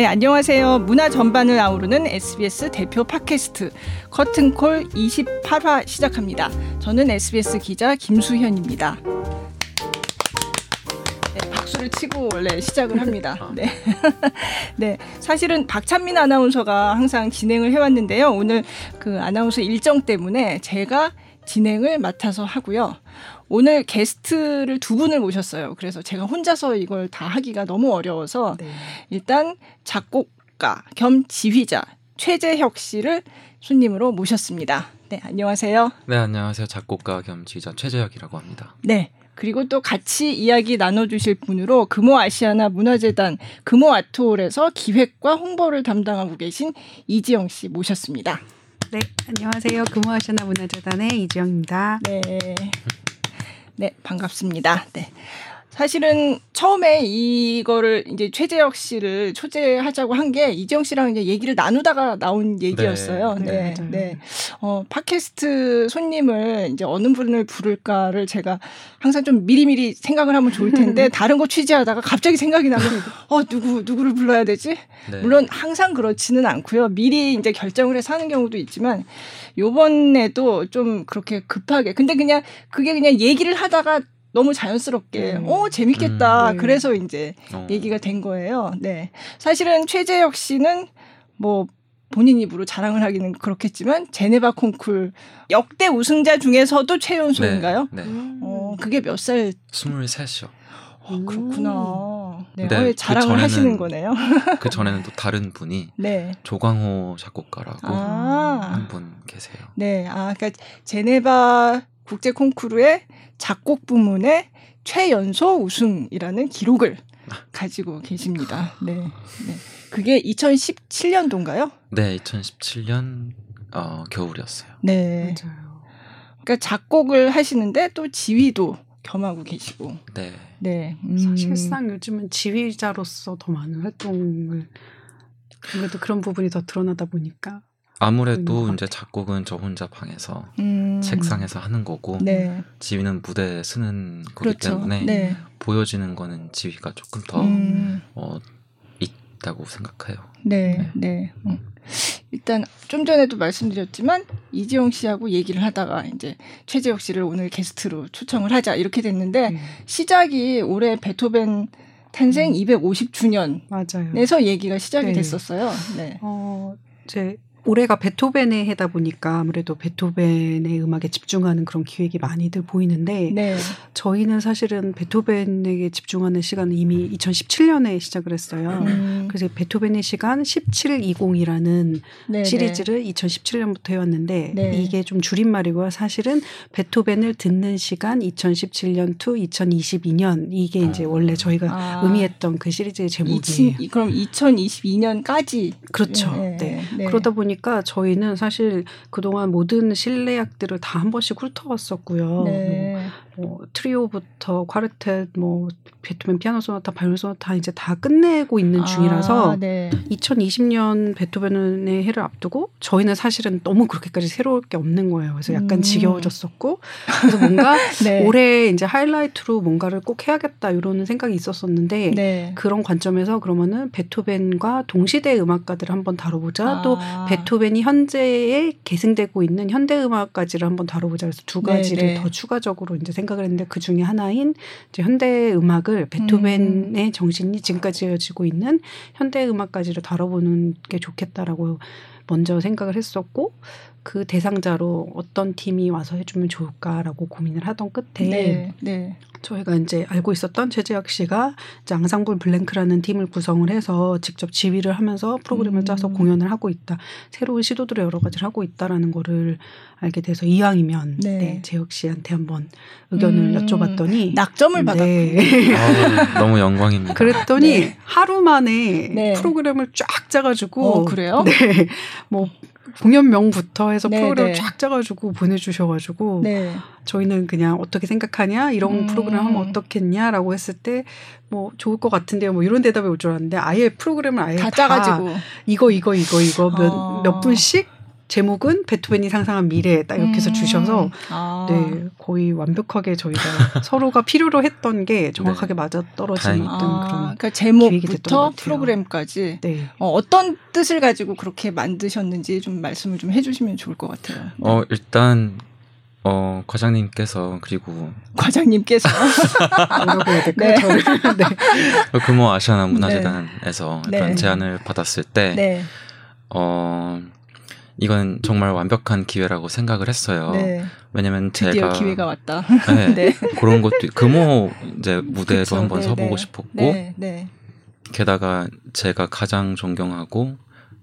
네, 안녕하세요. 문화 전반을 아우르는 SBS 대표 팟캐스트 커튼콜 28화 시작합니다. 저는 SBS 기자 김수현입니다. 네, 박수를 치고 원래 시작을 합니다. 아. 네. 네. 사실은 박찬민 아나운서가 항상 진행을 해왔는데요. 오늘 그 아나운서 일정 때문에 제가 진행을 맡아서 하고요. 오늘 게스트를 두 분을 모셨어요. 그래서 제가 혼자서 이걸 다 하기가 너무 어려워서 네. 일단 작곡가 겸 지휘자 최재혁 씨를 손님으로 모셨습니다. 네, 안녕하세요. 네 안녕하세요 작곡가 겸 지휘자 최재혁이라고 합니다. 네. 그리고 또 같이 이야기 나눠주실 분으로 금호 아시아나 문화재단 금호 아트홀에서 기획과 홍보를 담당하고 계신 이지영 씨 모셨습니다. 네, 안녕하세요. 금호 아시아나 문화재단의 이지영입니다. 네. 네, 반갑습니다. 네. 사실은 처음에 이거를 이제 최재혁 씨를 초대하자고 한 게 이지영 씨랑 이제 얘기를 나누다가 나온 얘기였어요. 네, 네. 맞아요. 네. 어, 팟캐스트 손님을 이제 어느 분을 부를까를 제가 항상 좀 미리미리 생각을 하면 좋을 텐데 다른 거 취재하다가 갑자기 생각이 나면 어, 누구 누구를 불러야 되지? 네. 물론 항상 그렇지는 않고요. 미리 이제 결정을 해서 하는 경우도 있지만 요번에도 좀 그렇게 급하게 근데 그냥 그게 그냥 얘기를 하다가 너무 자연스럽게 음. 어 재밌겠다 음. 네. 그래서 이제 어, 얘기가 된 거예요. 네 사실은 최재혁 씨는 뭐 본인 입으로 자랑을 하기는 그렇겠지만 제네바 콩쿨 역대 우승자 중에서도 최연소인가요? 네, 네. 음. 어 그게 몇 살? 23이요. 어, 그렇구나. 네, 네, 어, 그 자랑을 전에는- 하시는 거네요. 그 전에는 또 다른 분이 네. 조광호 작곡가라고 아. 한분 계세요. 네, 아, 그러니까 제네바 국제 콩쿠르의 작곡 부문의 최연소 우승이라는 기록을 가지고 계십니다. 네, 네. 그게 2017년도인가요? 네 2017년 어, 겨울이었어요. 네. 맞아요. 그러니까 작곡을 하시는데 또 지휘도 겸하고 계시고. 네. 네. 음. 사실상 요즘은 지휘자로서 더 많은 활동을 아무래도 그런 부분이 더 드러나다 보니까 아무래도 것 이제 작곡은 저 혼자 방에서 음. 책상에서 하는 거고 네. 지휘는 무대에 쓰는 거기 그렇죠. 때문에 네. 보여지는 거는 지휘가 조금 더 음. 어, 있다고 생각해요. 네, 네. 음. 일단 좀 전에도 말씀드렸지만 이지영 씨하고 얘기를 하다가 이제 최재혁 씨를 오늘 게스트로 초청을 하자 이렇게 됐는데 음, 시작이 올해 베토벤 탄생 음. 250주년에서 맞아요. 얘기가 시작이 네. 됐었어요. 네. 어, 이제 올해가 베토벤의 해다 보니까 아무래도 베토벤의 음악에 집중하는 그런 기획이 많이들 보이는데 네. 저희는 사실은 베토벤에게 집중하는 시간은 이미 2017년에 시작을 했어요. 음. 그래서 베토벤의 시간 1720이라는 네, 시리즈를 2017년부터 해왔는데 네. 이게 좀 줄임말이고요. 사실은 베토벤을 듣는 시간 2017년 to 2022년 이게 이제 원래 저희가 아. 의미했던 그 시리즈의 이 제목이에요. 치- 그럼 2022년까지 그렇죠. 네, 네. 네. 그러다 보니 까 저희는 사실 그동안 모든 실내악들을 다 한 번씩 훑어왔었고요. 네. 뭐 트리오부터 콰르텟, 뭐 베토벤 피아노 소나타, 바이올린 소나타 이제 다 끝내고 있는 중이라서 아, 네. 2020년 베토벤의 해를 앞두고 저희는 사실은 너무 그렇게까지 새로울 게 없는 거예요. 그래서 약간 음. 지겨워졌었고 그래서 뭔가 네. 올해 이제 하이라이트로 뭔가를 꼭 해야겠다 이런 생각이 있었었는데 네. 그런 관점에서 그러면은 베토벤과 동시대 음악가들을 한번 다뤄보자. 또 아. 베토벤이 현재에 계승되고 있는 현대 음악까지를 한번 다뤄보자. 그래서 두 네, 가지를 네. 더 추가적으로 이제 생각을 했는데 그 중에 하나인 이제 현대 음악을 베토벤의 음. 정신이 지금까지 이어지고 있는 현대 음악까지를 다뤄보는 게 좋겠다라고 먼저 생각을 했었고 그 대상자로 어떤 팀이 와서 해주면 좋을까라고 고민을 하던 끝에 네. 네. 저희가 이제 알고 있었던 최재혁 씨가 이제 앙상블 블랭크라는 팀을 구성을 해서 직접 지휘를 하면서 프로그램을 음. 짜서 공연을 하고 있다. 새로운 시도들을 여러 가지를 하고 있다라는 거를 알게 돼서 이왕이면 네. 네. 재혁 씨한테 한번 의견을 음. 여쭤봤더니 낙점을 받았고. 네. 아우, 너무 영광입니다. 그랬더니 네. 하루 만에 네. 프로그램을 쫙 짜가지고 어, 그래요? 네, 뭐 공연명부터 해서 네, 프로그램을 네. 쫙 짜가지고 보내주셔가지고 네. 저희는 그냥 어떻게 생각하냐 이런 음. 프로그램 하면 어떻겠냐라고 했을 때 뭐 좋을 것 같은데요 뭐 이런 대답이 올 줄 알았는데 아예 프로그램을 아예 다 짜가지고. 이거 이거 이거 이거 몇, 어. 몇 분씩 제목은 베토벤이 상상한 미래 딱 이렇게 해서 음. 주셔서 아. 네 거의 완벽하게 저희가 서로가 필요로 했던 게 정확하게 맞아 떨어지는 아, 그런 그러니까 제목부터. 프로그램까지 네. 어, 어떤 뜻을 가지고 그렇게 만드셨는지 좀 말씀을 좀 해주시면 좋을 것 같아요. 어 일단 어 과장님께서 그리고 과장님께서 뭐라고 해야 될까요? 네. 저를 네. 금호 아시아나 문화재단에서 네. 그런 제안을 받았을 때 네, 어, 이건 정말 완벽한 기회라고 생각을 했어요. 네, 왜냐면 제가 기회가 왔다. 네, 네, 그런 것도 금호 이제 무대에도 그쵸, 한번 네, 서보고 네. 싶었고 네, 네, 게다가 제가 가장 존경하고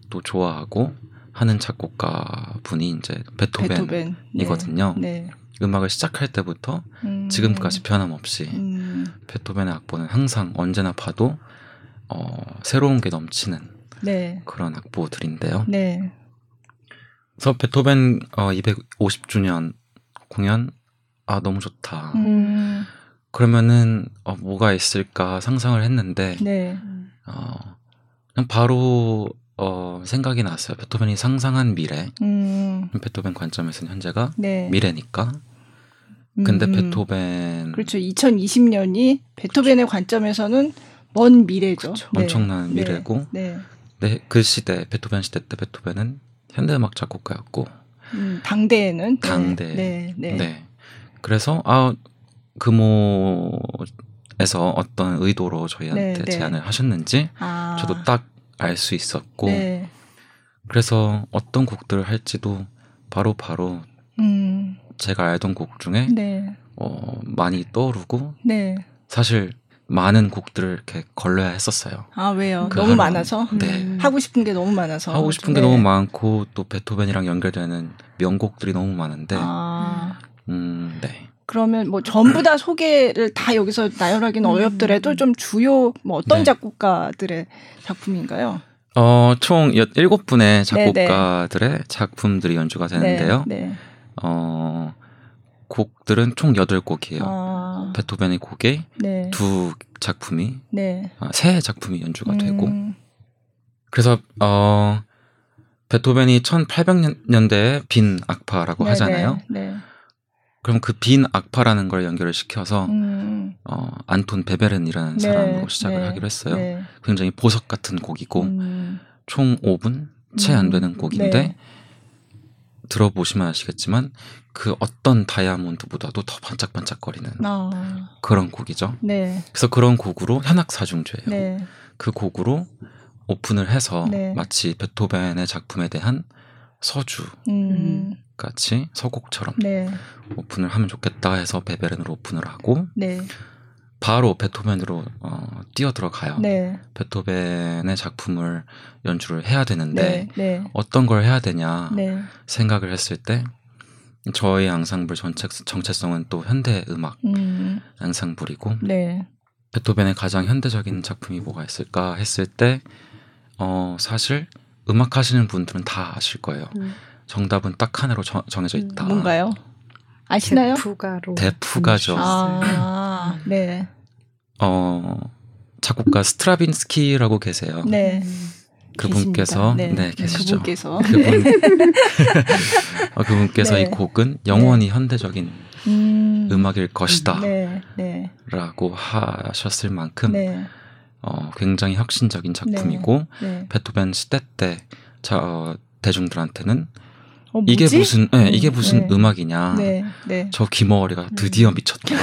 또 좋아하고 하는 작곡가 분이 이제 베토벤 베토벤이거든요. 네, 음악을 시작할 때부터 음, 지금까지 변함없이 음, 베토벤의 악보는 항상 언제나 봐도 어, 새로운 게 넘치는 네, 그런 악보들인데요. 네, 그래서 베토벤 어, 250주년 공연 아 너무 좋다. 음, 그러면은 어, 뭐가 있을까 상상을 했는데 네, 어, 그냥 바로 어, 생각이 났어요. 베토벤이 상상한 미래. 음, 베토벤 관점에서는 현재가 네. 미래니까. 근데 음, 베토벤 그렇죠. 2020년이 베토벤의 관점에서는 먼 미래죠. 그쵸. 네. 엄청난 네. 미래고 네. 네, 그 시대 베토벤 시대 때 베토벤은 현대음악 작곡가였고 음, 당대에는 네. 당대. 네, 네, 네. 그래서 아 금호에서 어떤 의도로 저희한테 네, 네. 제안을 하셨는지 아, 저도 딱 알 수 있었고 네, 그래서 어떤 곡들을 할지도 바로 바로 음, 제가 알던 곡 중에 네, 어, 많이 떠오르고 네. 사실 많은 곡들을 이렇게 걸러야 했었어요. 아 왜요? 그 너무 하루- 많아서 네. 음. 하고 싶은 게 너무 많아서 하고 싶은 게 네. 너무 많고 또 베토벤이랑 연결되는 명곡들이 너무 많은데 아, 음, 네. 그러면 뭐 전부 다 소개를 다 여기서 나열하기는 음. 어렵더라도 좀 주요 뭐 어떤 네. 작곡가들의 작품인가요? 어, 총 여- 일곱 분의 네, 네. 작곡가들의 작품들이 연주가 되는데요. 네. 네. 어, 곡들은 총 여덟 곡이에요. 아, 베토벤의 곡에 네. 두 작품이 네. 아, 세 작품이 연주가 되고 음, 그래서 어 베토벤이 1800년대에 빈 악파라고 네, 하잖아요. 네. 네. 그럼 그 빈 악파라는 걸 연결을 시켜서 음, 어 안톤 베베른이라는 네, 사람으로 시작을 네, 하기로 했어요. 네. 굉장히 보석 같은 곡이고 음, 총 5분 채안 음, 되는 곡인데 네. 들어보시면 아시겠지만 그 어떤 다이아몬드보다도 더 반짝반짝거리는 아, 그런 곡이죠. 네. 그래서 그런 곡으로 현악 사중주예요. 네. 그 곡으로 오픈을 해서 네. 마치 베토벤의 작품에 대한 서주 음, 같이 서곡처럼 네. 오픈을 하면 좋겠다 해서 베베른으로 오픈을 하고 네. 바로 베토벤으로 어, 뛰어 들어가요. 네. 베토벤의 작품을 연주를 해야 되는데 네. 네. 어떤 걸 해야 되냐 네. 생각을 했을 때 저희 앙상블 전체, 정체성은 또 현대 음악 음, 앙상블이고 네. 베토벤의 가장 현대적인 작품이 뭐가 있을까 했을 때 어, 사실 음악 하시는 분들은 다 아실 거예요. 음. 정답은 딱 하나로 정, 정해져 있다. 뭔가요? 아시나요? 대프가로 대프가죠. 아, 네. 어, 작곡가 스트라빈스키라고 계세요. 네. 그분께서 계십니다. 네, 계시죠. 그분께서. 그분 어, 그분께서 네. 이 곡은 영원히 현대적인 음, 음악일 것이다라고 네. 네. 하셨을 만큼 네. 어, 굉장히 혁신적인 작품이고 네. 베토벤 시대 때 자, 어, 대중들한테는 어, 이게? 무슨 네, 이게 음, 무슨 네. 음악이냐 네. 네. 저 귀머거리가 드디어 미쳤다라고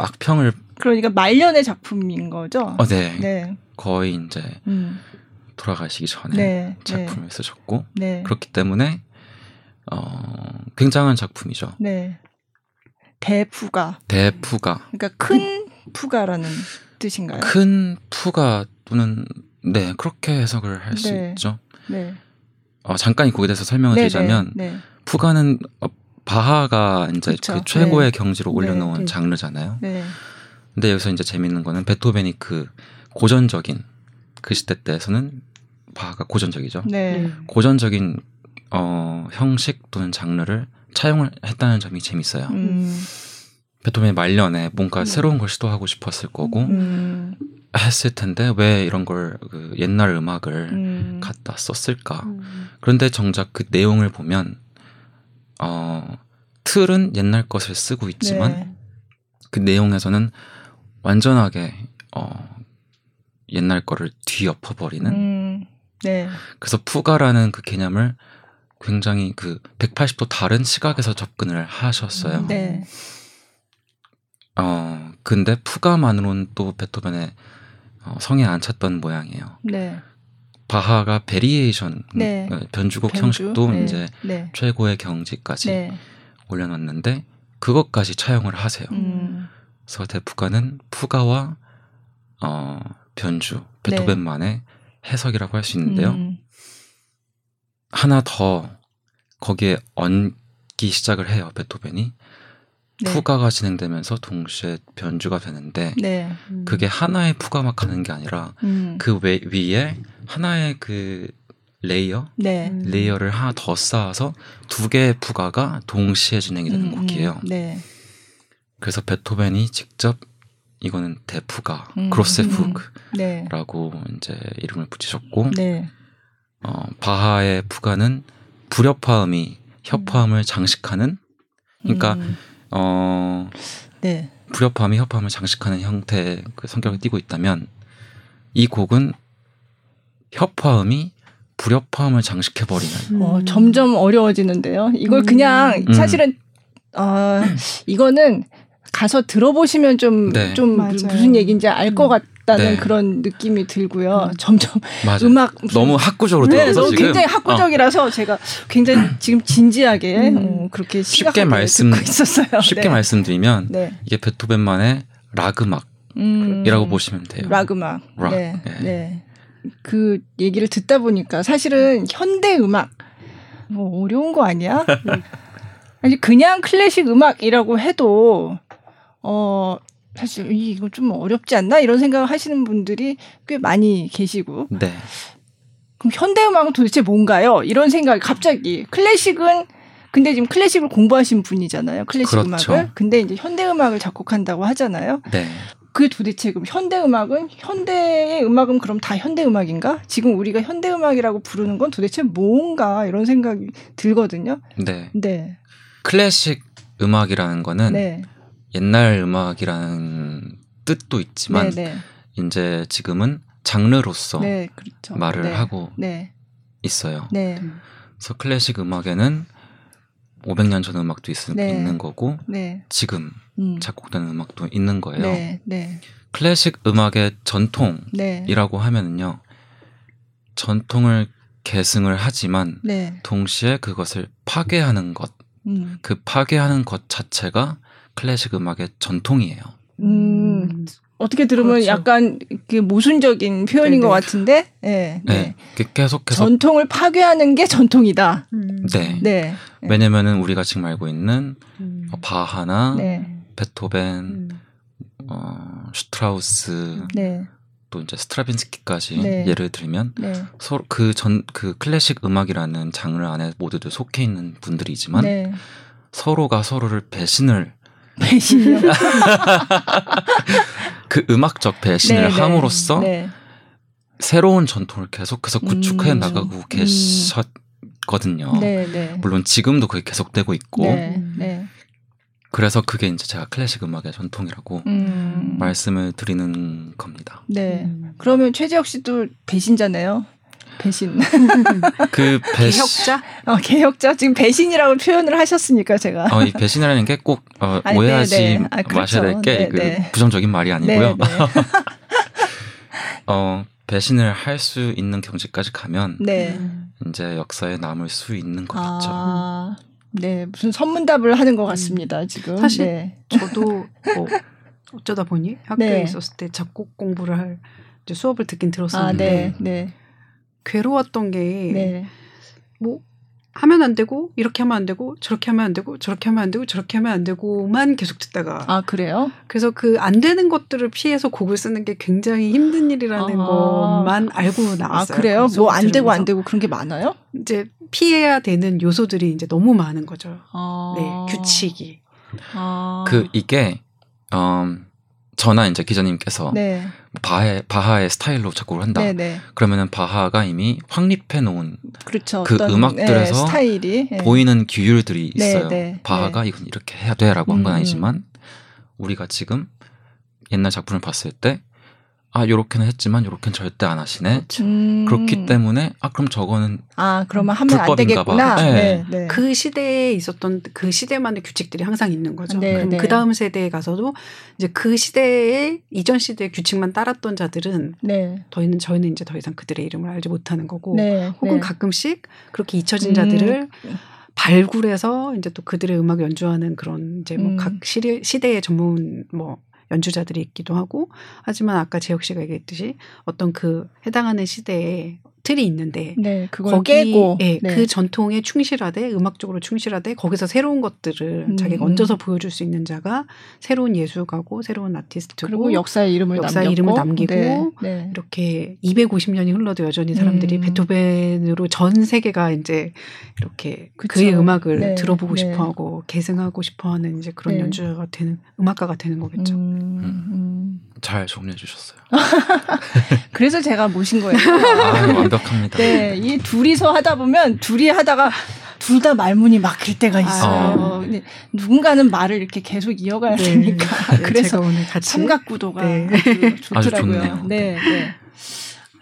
악평을 그러니까 말년의 작품인 거죠. 어, 네. 네. 거의 이제 음. 돌아가시기 전에 네. 작품을 쓰셨고 네. 그렇기 때문에 어, 굉장한 작품이죠. 네. 대푸가. 대푸가 그러니까 큰 푸가라는 뜻인가요? 큰 푸가 또는 네 그렇게 해석을 할수 네. 있죠. 네. 어, 잠깐 이 곡에 대해서 설명을 네, 드리자면 네. 네. 푸가는 어, 바하가 이제 그쵸. 그 최고의 경지로 네, 올려놓은 네. 장르잖아요. 네. 근데 여기서 이제 재밌는 거는 베토벤이 그 고전적인 그 시대 때에서는 바하가 고전적이죠. 네. 네. 고전적인 어, 형식 또는 장르를 차용을 했다는 점이 재밌어요. 음. 베토벤이 말년에 뭔가 음. 새로운 걸 시도하고 싶었을 거고 음. 했을 텐데 왜 이런 걸 그 옛날 음악을 음. 갖다 썼을까? 음. 그런데 정작 그 내용을 보면 어 틀은 옛날 것을 쓰고 있지만 네. 그 내용에서는 완전하게 어 옛날 거를 뒤엎어 버리는 음. 네. 그래서 푸가라는 그 개념을 굉장히 그 180도 다른 시각에서 접근을 하셨어요. 네. 어 근데 푸가만으로는 또 베토벤의 어, 성에 안 찼던 모양이에요. 네. 바하가 variation 네. 어, 변주곡 변주. 형식도 네. 이제 네. 최고의 경지까지 네. 올려놨는데 그것까지 차용을 하세요. 음. 그래서 대푸가는 푸가와 어, 변주 베토벤만의 해석이라고 할 수 있는데요. 네. 음. 하나 더 거기에 얹기 시작을 해요. 베토벤이 네. 푸가가 진행되면서 동시에 변주가 되는데 네. 음. 그게 하나의 푸가만 가는 게 아니라 음. 그 외, 위에 하나의 그 layer 네. 음. layer를 하나 더 쌓아서 두 개의 푸가가 동시에 진행이 되는 음, 곡이에요. 음. 네. 그래서 베토벤이 직접 이거는 대푸가 음, Große Fuge라고 네. 이제 이름을 붙이셨고 네. 어, 바하의 푸가는 불협화음이 협화음을 장식하는 그러니까 음. 어 네. 불협화음이 협화음을 장식하는 형태의 그 성격을 띠고 있다면 이 곡은 협화음이 불협화음을 장식해 버리는 음. 어, 점점 어려워지는데요. 이걸 음. 그냥 음. 사실은 어, 이거는 가서 들어보시면 좀, 네. 좀 맞아요. 무슨 얘기인지 알 것 같 다는 네. 그런 느낌이 들고요. 음. 점점 맞아. 음악 무슨- 너무 학구적으로 네, 들어서 너무 지금 굉장히 어, 학구적이라서 제가 굉장히 지금 진지하게 음. 어, 그렇게 쉽게 말씀- 듣고 있었어요. 쉽게 네. 말씀드리면 네. 이게 베토벤만의 락음악이라고 음. 보시면 돼요. 락 음악. 락, 네. 네. 네. 그 얘기를 듣다 보니까 사실은 현대 음악 뭐 어려운 거 아니야? 아니 그냥 클래식 음악이라고 해도 어 사실 이- 이거 좀 어렵지 않나 이런 생각을 하시는 분들이 꽤 많이 계시고 네. 그럼 현대 음악은 도대체 뭔가요? 이런 생각이 갑자기 클래식은 근데 지금 클래식을 공부하신 분이잖아요. 클래식 그렇죠. 음악을. 근데 이제 현대 음악을 작곡한다고 하잖아요. 네. 그게 도대체 그럼 현대 음악은 현대의 음악은 그럼 다 현대 음악인가? 지금 우리가 현대 음악이라고 부르는 건 도대체 뭔가 이런 생각이 들거든요. 네. 네. 클래식 음악이라는 거는 네. 옛날 음악이라는 뜻도 있지만 네, 네. 이제 지금은 장르로서 네, 그렇죠. 말을 네. 하고 네. 있어요. 네. 그래서 클래식 음악에는 500년 전 음악도 있, 네. 있는 거고 네. 지금 음. 작곡되는 음악도 있는 거예요. 클래식 음악의 전통이라고 네. 하면은요. 전통을 계승을 하지만 네. 동시에 그것을 파괴하는 것, 음. 그 파괴하는 것 자체가 클래식 음악의 전통이에요. 음. 어떻게 들으면 그렇죠. 약간 그 모순적인 표현인 네네. 것 같은데, 네, 네. 네. 그 계속해서 전통을 파괴하는 게 전통이다. 음. 네. 네, 왜냐면은 우리가 지금 알고 있는 음. 어, 바하나 네, 베토벤, 음. 어, 슈트라우스 네, 또 이제 스트라빈스키까지 네. 예를 들면 네, 서로 그 전 그 클래식 음악이라는 장르 안에 모두들 속해 있는 분들이지만 네. 서로가 서로를 배신을 배신이요. 그 음악적 배신을 네, 네. 함으로써 네. 새로운 전통을 계속해서 구축해 음. 나가고 계셨거든요. 네, 네. 물론 지금도 그게 계속되고 있고 네, 네. 그래서 그게 이제 제가 클래식 음악의 전통이라고 음. 말씀을 드리는 겁니다. 네. 음. 그러면 최재혁 씨도 배신자네요. 배신. 그 배신 개혁자? 어, 개혁자 지금 배신이라고 표현을 하셨으니까 제가. 어, 이 배신이라는 게꼭 어, 아니, 오해하지 네, 네. 아, 그렇죠. 마셔야 될게 네, 그. 부정적인 말이 아니고요. 네, 어, 배신을 할 수 있는 경지까지 가면. 음. 이제 역사에 남을 수 있는 거겠죠. 아, 네. 무슨 선문답을 하는 것 같습니다, 지금. 사실 네. 저도 뭐 어쩌다 보니 학교에 네. 있었을 때 작곡 공부를 할 이제 수업을 듣긴 아, 들었었는데 네, 네, 괴로웠던 게 네. 뭐 하면 안 되고 이렇게 하면 안 되고 저렇게 하면 안 되고 저렇게 하면 안 되고 저렇게 하면 안 되고만 계속 듣다가 아, 그래요? 그래서 그 안 되는 것들을 피해서 곡을 쓰는 게 굉장히 힘든 일이라는 아. 것만 알고 아, 나왔어요. 그래요? 그뭐 수업 안 되고 안. 되고 그런 게 많아요? 이제 피해야 되는 요소들이 이제 너무 많은 거죠. 아. 네, 규칙이. 아. 그 이게 어, 저나 이제 기자님께서 네. 바하, 바하의 스타일로 작곡을 한다. 네, 네. 그러면은 바하가 이미 확립해 놓은 그렇죠. 그 어떤, 음악들에서 네, 스타일이 네. 보이는 규율들이 네, 있어요. 네, 바하가 이건 이렇게 해야 돼라고 한건 음, 아니지만 우리가 지금 옛날 작품을 봤을 때 아, 요렇게는 했지만 요렇게는 절대 안 하시네. 음. 그렇기 때문에 아, 그럼 저거는 아 그러면 하면 안 불법인가 되겠구나. 봐. 네. 네. 네. 그 시대에 있었던 그 시대만의 규칙들이 항상 있는 거죠. 네, 그럼 네. 그 다음 세대에 가서도 이제 그 시대의 이전 시대의 규칙만 따랐던 자들은 네. 저희는 저희는 이제 더 이상 그들의 이름을 알지 못하는 거고 네. 혹은 네. 가끔씩 그렇게 잊혀진 음. 자들을 발굴해서 이제 또 그들의 음악 연주하는 그런 이제 뭐 음. 각 시대의 전문 뭐 연주자들이 있기도 하고 하지만 아까 재혁 씨가 얘기했듯이 어떤 그 해당하는 시대 에 틀이 있는데 네. 그걸 거기 깨고 예, 네. 그 전통에 충실하되 음악적으로 충실하되 거기서 새로운 것들을 음. 자기가 얹어서 보여줄 수 있는 자가 새로운 예술가고 새로운 아티스트고 그리고 역사의 이름을 역사의 남겼고 이름을 남기고 네. 네. 이렇게 250년이 흘러도 여전히 사람들이 음. 베토벤으로 전 세계가 이제 이렇게 그쵸. 그의 음악을 네, 들어보고 네. 싶어하고 계승하고 싶어하는 이제 그런 네. 연주자가 되는 음악가가 되는 거겠죠. 음, 음. 잘 정리해 주셨어요. 그래서 제가 모신 거예요. 아, 완벽합니다. 네, 이 둘이서 하다 보면 둘이 하다가 둘 다 말문이 막힐 때가 있어요. 아. 근데 누군가는 말을 이렇게 계속 이어가야 네. 되니까 네, 그래서 오늘 같이 삼각구도가 네. 아주 좋더라고요. 네, 네.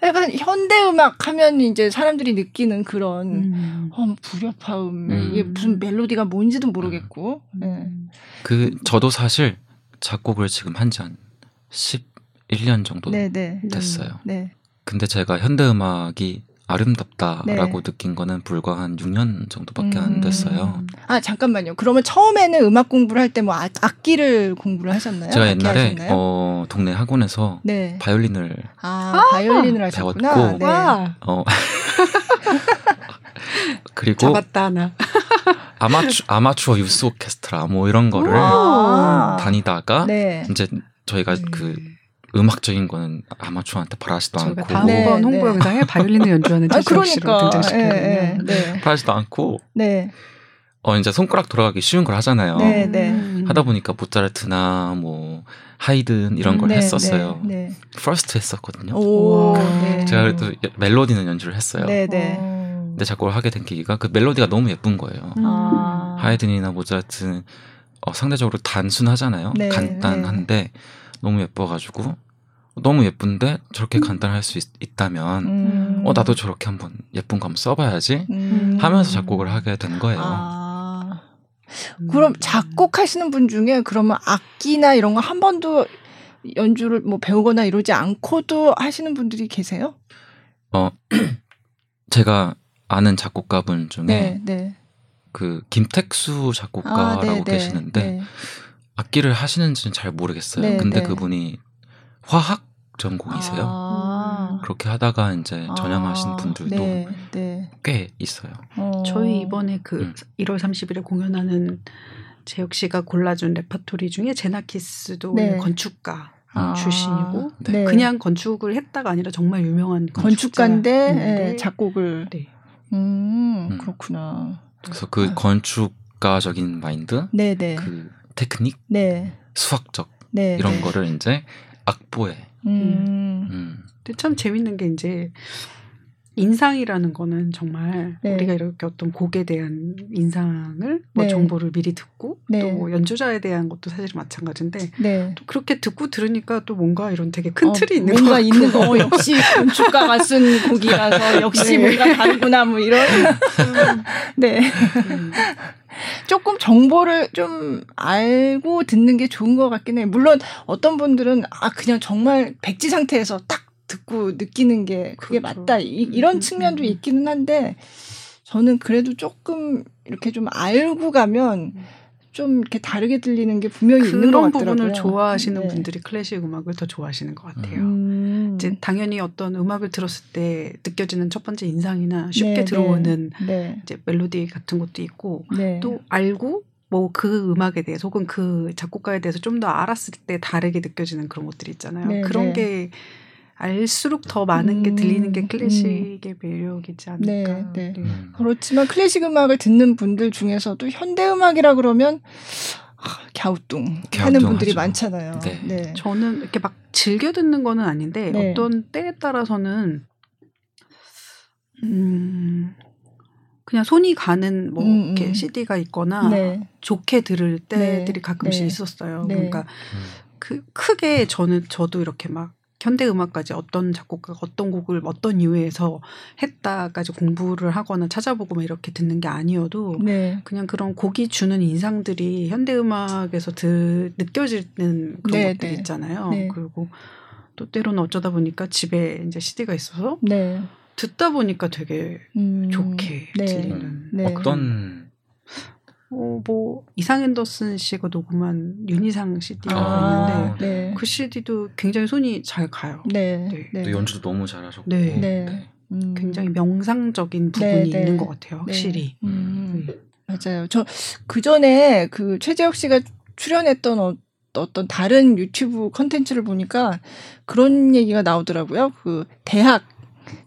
약간 현대 음악 하면 이제 사람들이 느끼는 그런 음. 어, 불협화음 음. 이게 무슨 멜로디가 뭔지도 모르겠고. 네. 음. 그 저도 사실 작곡을 지금 한지 한 11년 정도 네, 네. 됐어요. 네. 근데 제가 현대 음악이 아름답다라고 네. 느낀 거는 불과 한 6년 정도밖에 음. 안 됐어요. 아 잠깐만요. 그러면 처음에는 음악 공부를 할 때 뭐 악기를 공부를 하셨나요? 제가 옛날에 하셨나요? 어, 동네 학원에서 네. 바이올린을 아, 바이올린을 하셨구나. 배웠고, 네. 와어 그리고 잡았다 나. 아마추 아마추어 유스 오케스트라 뭐 이런 거를 아. 다니다가 네. 이제 저희가 네. 그 음악적인 거는 아마추어한테 바라지도 않고 다음번 네, 홍보 네. 영상에 바이올린을 연주하는 아 최수혁 씨를 그러니까. 등장시켜요. 네, 네. 바라지도 않고 네. 어 이제 손가락 돌아가기 쉬운 걸 하잖아요. 네, 네. 음. 하다 보니까 모차르트나 뭐 하이든 이런 걸 네, 했었어요. 네. 네. first 했었거든요. 오. 네. 제가 그래도 멜로디는 연주를 했어요. 네, 네. 어. 근데 작곡을 하게 된 계기가 그 멜로디가 너무 예쁜 거예요. 음. 아. 하이든이나 모차르트는 어, 상대적으로 단순하잖아요. 네, 간단한데 너무 예뻐가지고 너무 예쁜데 저렇게 간단할 수 있, 다면 음. 어 나도 저렇게 한번 예쁜 거 한번 써봐야지 음. 하면서 작곡을 하게 된 거예요. 아. 음. 그럼 작곡하시는 분 중에 그러면 악기나 이런 거 한 번도 연주를 뭐 배우거나 이러지 않고도 하시는 분들이 계세요? 어 제가 아는 작곡가분 중에 네, 네. 그 김택수 작곡가라고 계시는데 네. 악기를 하시는지는 잘 모르겠어요. 네, 근데 네. 그분이 화학 전공이세요. 아. 그렇게 하다가 이제 전향하신 아, 분들도 네, 네. 꽤 있어요. 어. 저희 이번에 그 음. 1월 30일에 공연하는 재혁 씨가 골라준 레파토리 중에 제나키스도 네. 건축가 아. 출신이고 네. 그냥 건축을 했다가 아니라 정말 유명한 건축가인데 작곡을 네. 음, 음. 그렇구나. 그래서 그 아. 건축가적인 마인드, 네, 네. 그 테크닉, 네. 수학적 네. 이런 네. 거를 이제 악보에 음. 음, 근데 참 재밌는 게 이제 인상이라는 거는 정말 네. 우리가 이렇게 어떤 곡에 대한 인상을 뭐 네. 정보를 미리 듣고 네. 또뭐 연주자에 대한 것도 사실 마찬가지인데 네. 또 그렇게 듣고 들으니까 또 뭔가 이런 되게 큰 어, 틀이 있는 뭔가 것. 있는 거 어, 역시 건축가가 쓴 곡이라서 역시 네. 뭔가 다르구나 뭐 이런 네 음. 조금 정보를 좀 알고 듣는 게 좋은 것 같긴 해요. 물론 어떤 분들은 아 그냥 정말 백지 상태에서 딱 듣고 느끼는 게 그게 그렇죠. 맞다 이, 이런 음, 측면도 음. 있기는 한데 저는 그래도 조금 이렇게 좀 알고 가면 좀 이렇게 다르게 들리는 게 분명히 있는 것 그런 같더라고요. 부분을 좋아하시는 네. 분들이 클래식 음악을 더 좋아하시는 것 같아요. 음. 이제 당연히 어떤 음악을 들었을 때 느껴지는 첫 번째 인상이나 쉽게 네, 들어오는 네. 이제 멜로디 같은 것도 있고 네. 또 알고 뭐 그 음악에 대해서 혹은 그 작곡가에 대해서 좀 더 알았을 때 다르게 느껴지는 그런 것들이 있잖아요. 네, 그런 네. 게 알수록 더 많은 게 들리는 게 음, 클래식의 매력이지 않을까. 네, 네. 음. 그렇지만 클래식 음악을 듣는 분들 중에서도 현대 음악이라 그러면 아, 갸우뚱 하는. 분들이 많잖아요. 네. 네. 저는 이렇게 막 즐겨 듣는 거는 아닌데 네. 어떤 때에 따라서는 음 그냥 손이 가는 뭐 음, 이렇게 음. CD가 있거나 네. 좋게 들을 때들이 네. 가끔씩 네. 있었어요. 네. 그러니까 음. 그 크게 저는 저도 이렇게 막 현대 음악까지 어떤 작곡가가 어떤 곡을 어떤 이유에서 했다까지 공부를 하거나 찾아보고 막 이렇게 듣는 게 아니어도 네. 그냥 그런 곡이 주는 인상들이 현대 음악에서 드, 느껴지는 그런 네, 것들 네. 있잖아요. 네. 그리고 또 때로는 어쩌다 보니까 집에 이제 CD가 있어서 네. 듣다 보니까 되게 음, 좋게 네. 들리는 네. 어떤 어, 뭐 이상 앤더슨 씨가 녹음한 윤희상 CD가 아, 있는데 네. 그 CD도 굉장히 손이 잘 가요. 네. 네. 네. 또 연주도 너무 잘하셨고 네. 네. 음. 굉장히 명상적인 네, 부분이 네. 있는 것 같아요. 네. 확실히. 음. 네. 맞아요. 저 그 전에 그 최재혁 씨가 출연했던 어, 어떤 다른 유튜브 컨텐츠를 보니까 그런 얘기가 나오더라고요. 그 대학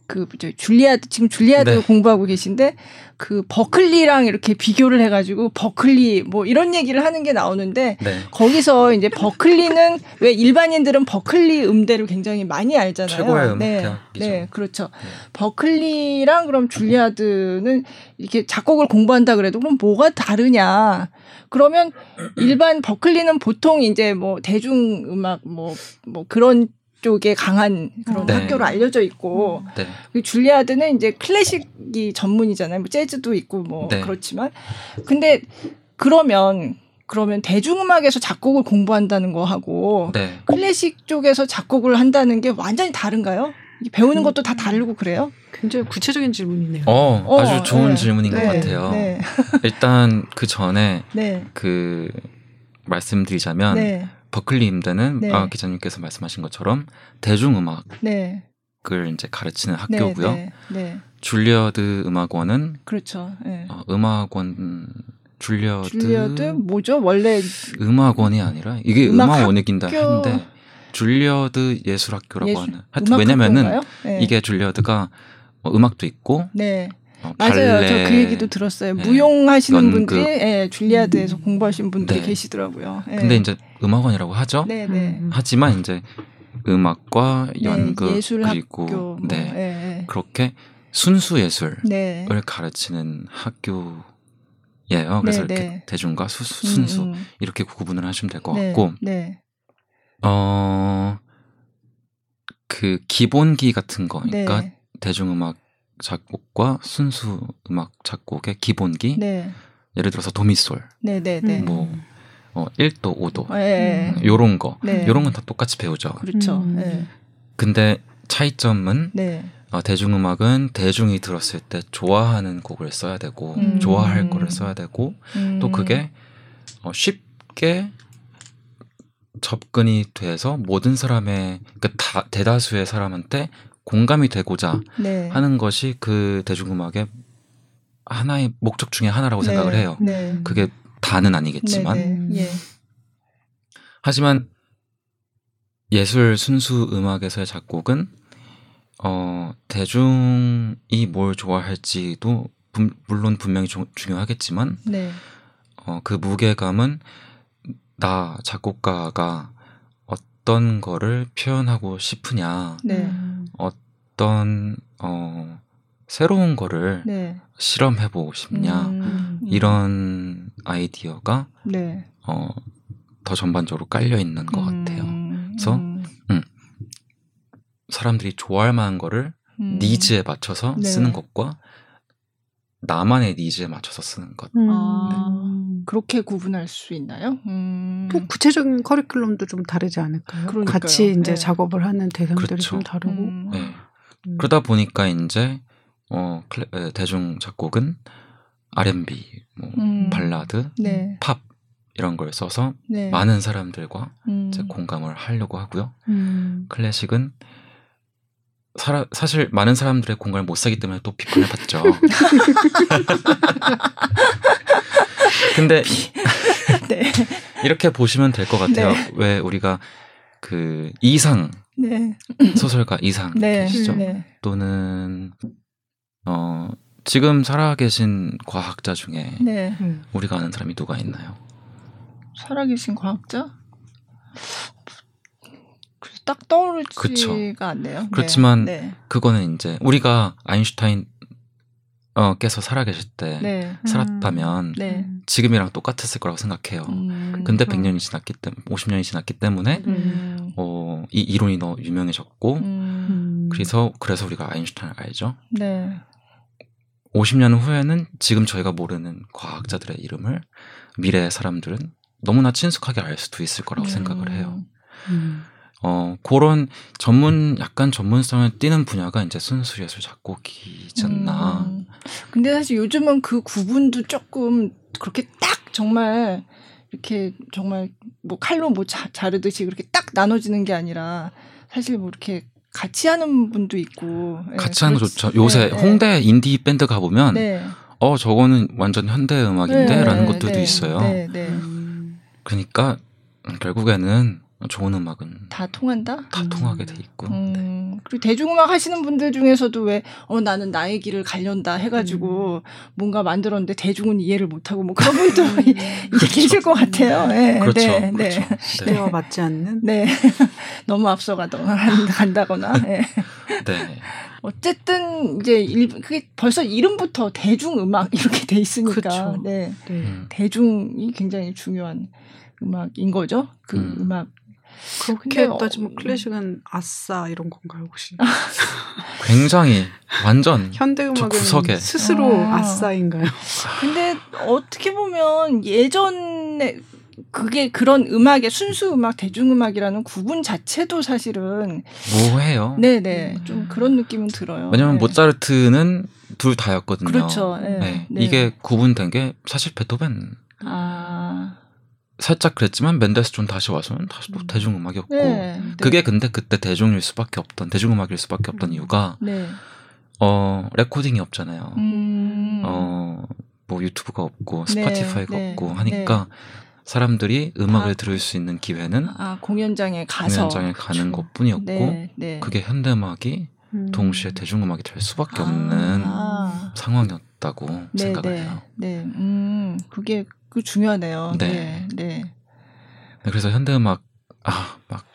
그 줄리아드 지금 줄리아드 네. 공부하고 계신데 그 버클리랑 이렇게 비교를 해가지고 버클리 뭐 이런 얘기를 하는 게 나오는데 네. 거기서 이제 버클리는 왜 일반인들은 버클리 음대를 굉장히 많이 알잖아요. 최고의 음악 네, 대학이죠. 네, 그렇죠. 버클리랑 그럼 줄리아드는 이렇게 작곡을 공부한다 그래도 그럼 뭐가 다르냐? 그러면 일반 버클리는 보통 이제 뭐 대중 음악 뭐뭐 그런 쪽에 강한 그런 네. 학교로 알려져 있고 네. 그 줄리아드는 이제 클래식이 전문이잖아요. 뭐 재즈도 있고 뭐 네. 그렇지만 근데 그러면 그러면 대중음악에서 작곡을 공부한다는 거 하고 네. 클래식 쪽에서 작곡을 한다는 게 완전히 다른가요? 배우는 음. 것도 다 다르고 그래요? 굉장히 구체적인 질문이네요. 어, 어, 아주 좋은 네. 질문인 네, 것 같아요. 네, 일단 그 전에 네, 그 말씀드리자면 네, 버클리 음대는 네. 아, 기자님께서 말씀하신 것처럼 대중음악을 네, 이제 가르치는 네, 학교고요. 네, 네, 줄리어드 음악원은 그렇죠. 네. 어, 음악원 줄리어드, 줄리아드 뭐죠? 원래 음악원이 아니라 이게 음악 음악원이긴 학교- 한데 줄리어드 예술학교라고 예술- 하는 하여튼 왜냐면은. 이게 줄리어드가 어, 음악도 있고 네. 어, 맞아요. 저 그 얘기도 들었어요. 네. 무용하시는. 분들이 예, 줄리아드에서 공부하신 분들이 네. 계시더라고요. 예. 근데 이제 음악원이라고 하죠. 네, 네. 음. 하지만 이제 음악과 네, 연극 예술 그리고 학교 뭐, 네 예, 예. 그렇게 순수 예술을 네. 가르치는 학교예요. 그래서 네, 이렇게 네. 대중과 수, 순수 음, 음. 이렇게 구분을 하시면 될것 네, 같고 네. 어. 그 기본기 같은 거, 그러니까 네. 대중음악 작곡과 순수 음악 작곡의 기본기, 네. 예를 들어서 도미솔, 네, 네, 네. 뭐, 어, 1도, 5도, 예, 예. 요런 거, 네. 요런 건 다 똑같이 배우죠. 그렇죠. 음. 예. 근데 차이점은 네. 어, 대중음악은 대중이 들었을 때 좋아하는 곡을 써야 되고 음. 좋아할 거를 써야 되고 음. 또 그게 어, 쉽게 접근이 돼서 모든 사람의 그러니까 다, 대다수의 사람한테 공감이 되고자 네. 하는 것이 그 대중음악의 하나의 목적 중에 하나라고 생각을 네. 해요. 네. 그게 다는 아니겠지만 네, 네. 예. 하지만 예술 순수 음악에서의 작곡은 어 대중이 뭘 좋아할지도 분- 물론 분명히 조- 중요하겠지만 네. 어그 무게감은 나 작곡가가 어떤 거를 표현하고 싶으냐 네. 음. 어떤 어 새로운 거를 네. 실험해 보고 싶냐 음. 이런 아이디어가 네. 어 더 전반적으로 깔려 있는 것 같아요. 음. 그래서 음. 사람들이 좋아할 만한 거를 음. 니즈에 맞춰서 네. 쓰는 것과 나만의 니즈에 맞춰서 쓰는 것. 음. 아. 그렇게 구분할 수 있나요? 음. 또 구체적인 커리큘럼도 좀 다르지 않을까요? 그러니까요. 같이 이제 네. 작업을 하는 대상들이 그렇죠. 좀 다르고. 음. 네. 음. 그러다 보니까 이제 어 클래- 에, 대중 작곡은 R&B, 뭐 음. 발라드, 네. 팝 이런 걸 써서 네. 많은 사람들과 음. 이제 공감을 하려고 하고요. 음. 클래식은 사라, 사실 많은 사람들의 공감을 못 사기 때문에 또 비판을 받죠. 근데 네. 이렇게 보시면 될 것 같아요. 네. 왜 우리가 그 이상 네. 소설가 이상 네. 계시죠? 네. 또는 어 지금 살아계신 과학자 중에 네. 음. 우리가 아는 사람이 누가 있나요? 살아계신 과학자? 딱 떠오르지가 그쵸. 않네요. 네. 그렇지만 네. 그거는 이제 우리가 아인슈타인 어, 께서 살아계실 때 네. 살았다면 네. 지금이랑 똑같았을 거라고 생각해요. 음, 근데 음. 100년이 지났기 때문에 50년이 지났기 때문에 음, 어, 이 이론이 너무 유명해졌고 음, 음. 그래서 그래서 우리가 아인슈타인을 알죠. 네. 50년 후에는 지금 저희가 모르는 과학자들의 이름을 미래의 사람들은 너무나 친숙하게 알 수도 있을 거라고 음. 생각을 해요. 음. 어, 그런 전문, 약간 전문성을 띠는 분야가 이제 순수예술 작곡이지 않나. 음. 근데 사실 요즘은 그 구분도 조금 그렇게 딱 정말 이렇게 정말 뭐 칼로 뭐 자, 자르듯이 그렇게 딱 나눠지는 게 아니라 사실 뭐 이렇게 같이 하는 분도 있고 예, 같이 하는 거. 좋죠. 요새 네, 네. 홍대 인디 밴드 가보면, 네. 어, 저거는 완전 현대 음악인데? 네, 라는 네, 것들도 네, 있어요. 네, 네. 음. 그러니까 결국에는 좋은 음악은 다 통한다. 다 음. 통하게 돼 있고. 음, 그리고 대중음악 하시는 분들 중에서도 왜, 어, 나는 나의 길을 가련다 해가지고 뭔가 만들었는데 대중은 이해를 못하고 뭐 그런 분도 이게 계실 것 같아요. 네, 그렇죠. 네, 그렇죠. 네. 네. 시대와 맞지 않는 네. 너무 앞서가거나 간다거나. 네. 네. 어쨌든 이제 일, 그게 벌써 이름부터 대중음악 이렇게 돼 있으니까. 그쵸. 네. 네. 음. 대중이 굉장히 중요한 음악인 거죠. 그 음. 음. 악 그렇게 근데, 따지면 어, 클래식은 아싸 이런 건가요 혹시? 굉장히 완전 현대 저 음악은 구석에. 스스로 아. 아싸인가요? 근데 어떻게 보면 예전에 그게 그런 음악의 순수 음악, 대중음악이라는 구분 자체도 사실은 뭐해요. 네네 음. 좀 그런 느낌은 들어요. 왜냐면 네. 모차르트는 둘 다였거든요. 그렇죠. 네. 네. 네. 이게 구분된 게 사실 베토벤 아 살짝 그랬지만 멘델스존 다시 와서는 다시 또 음. 대중음악이었고 네. 네. 그게 근데 그때 대중일 수밖에 없던 대중음악일 수밖에 없던 음. 이유가 네. 어 레코딩이 없잖아요. 음. 어뭐 유튜브가 없고 네, 스파티파이가 네, 없고 하니까 사람들이 음악을 아. 들을 수 있는 기회는 아 공연장에 가서 공연장에 가는 그렇죠. 것뿐이었고 네, 네. 그게 현대음악이 음. 동시에 대중음악이 될 수밖에 아. 없는 아. 상황이었다고 네, 생각을 네, 해요. 네, 음, 그게 그 중요하네요. 네. 네, 네. 네, 그래서 현대음악 아 막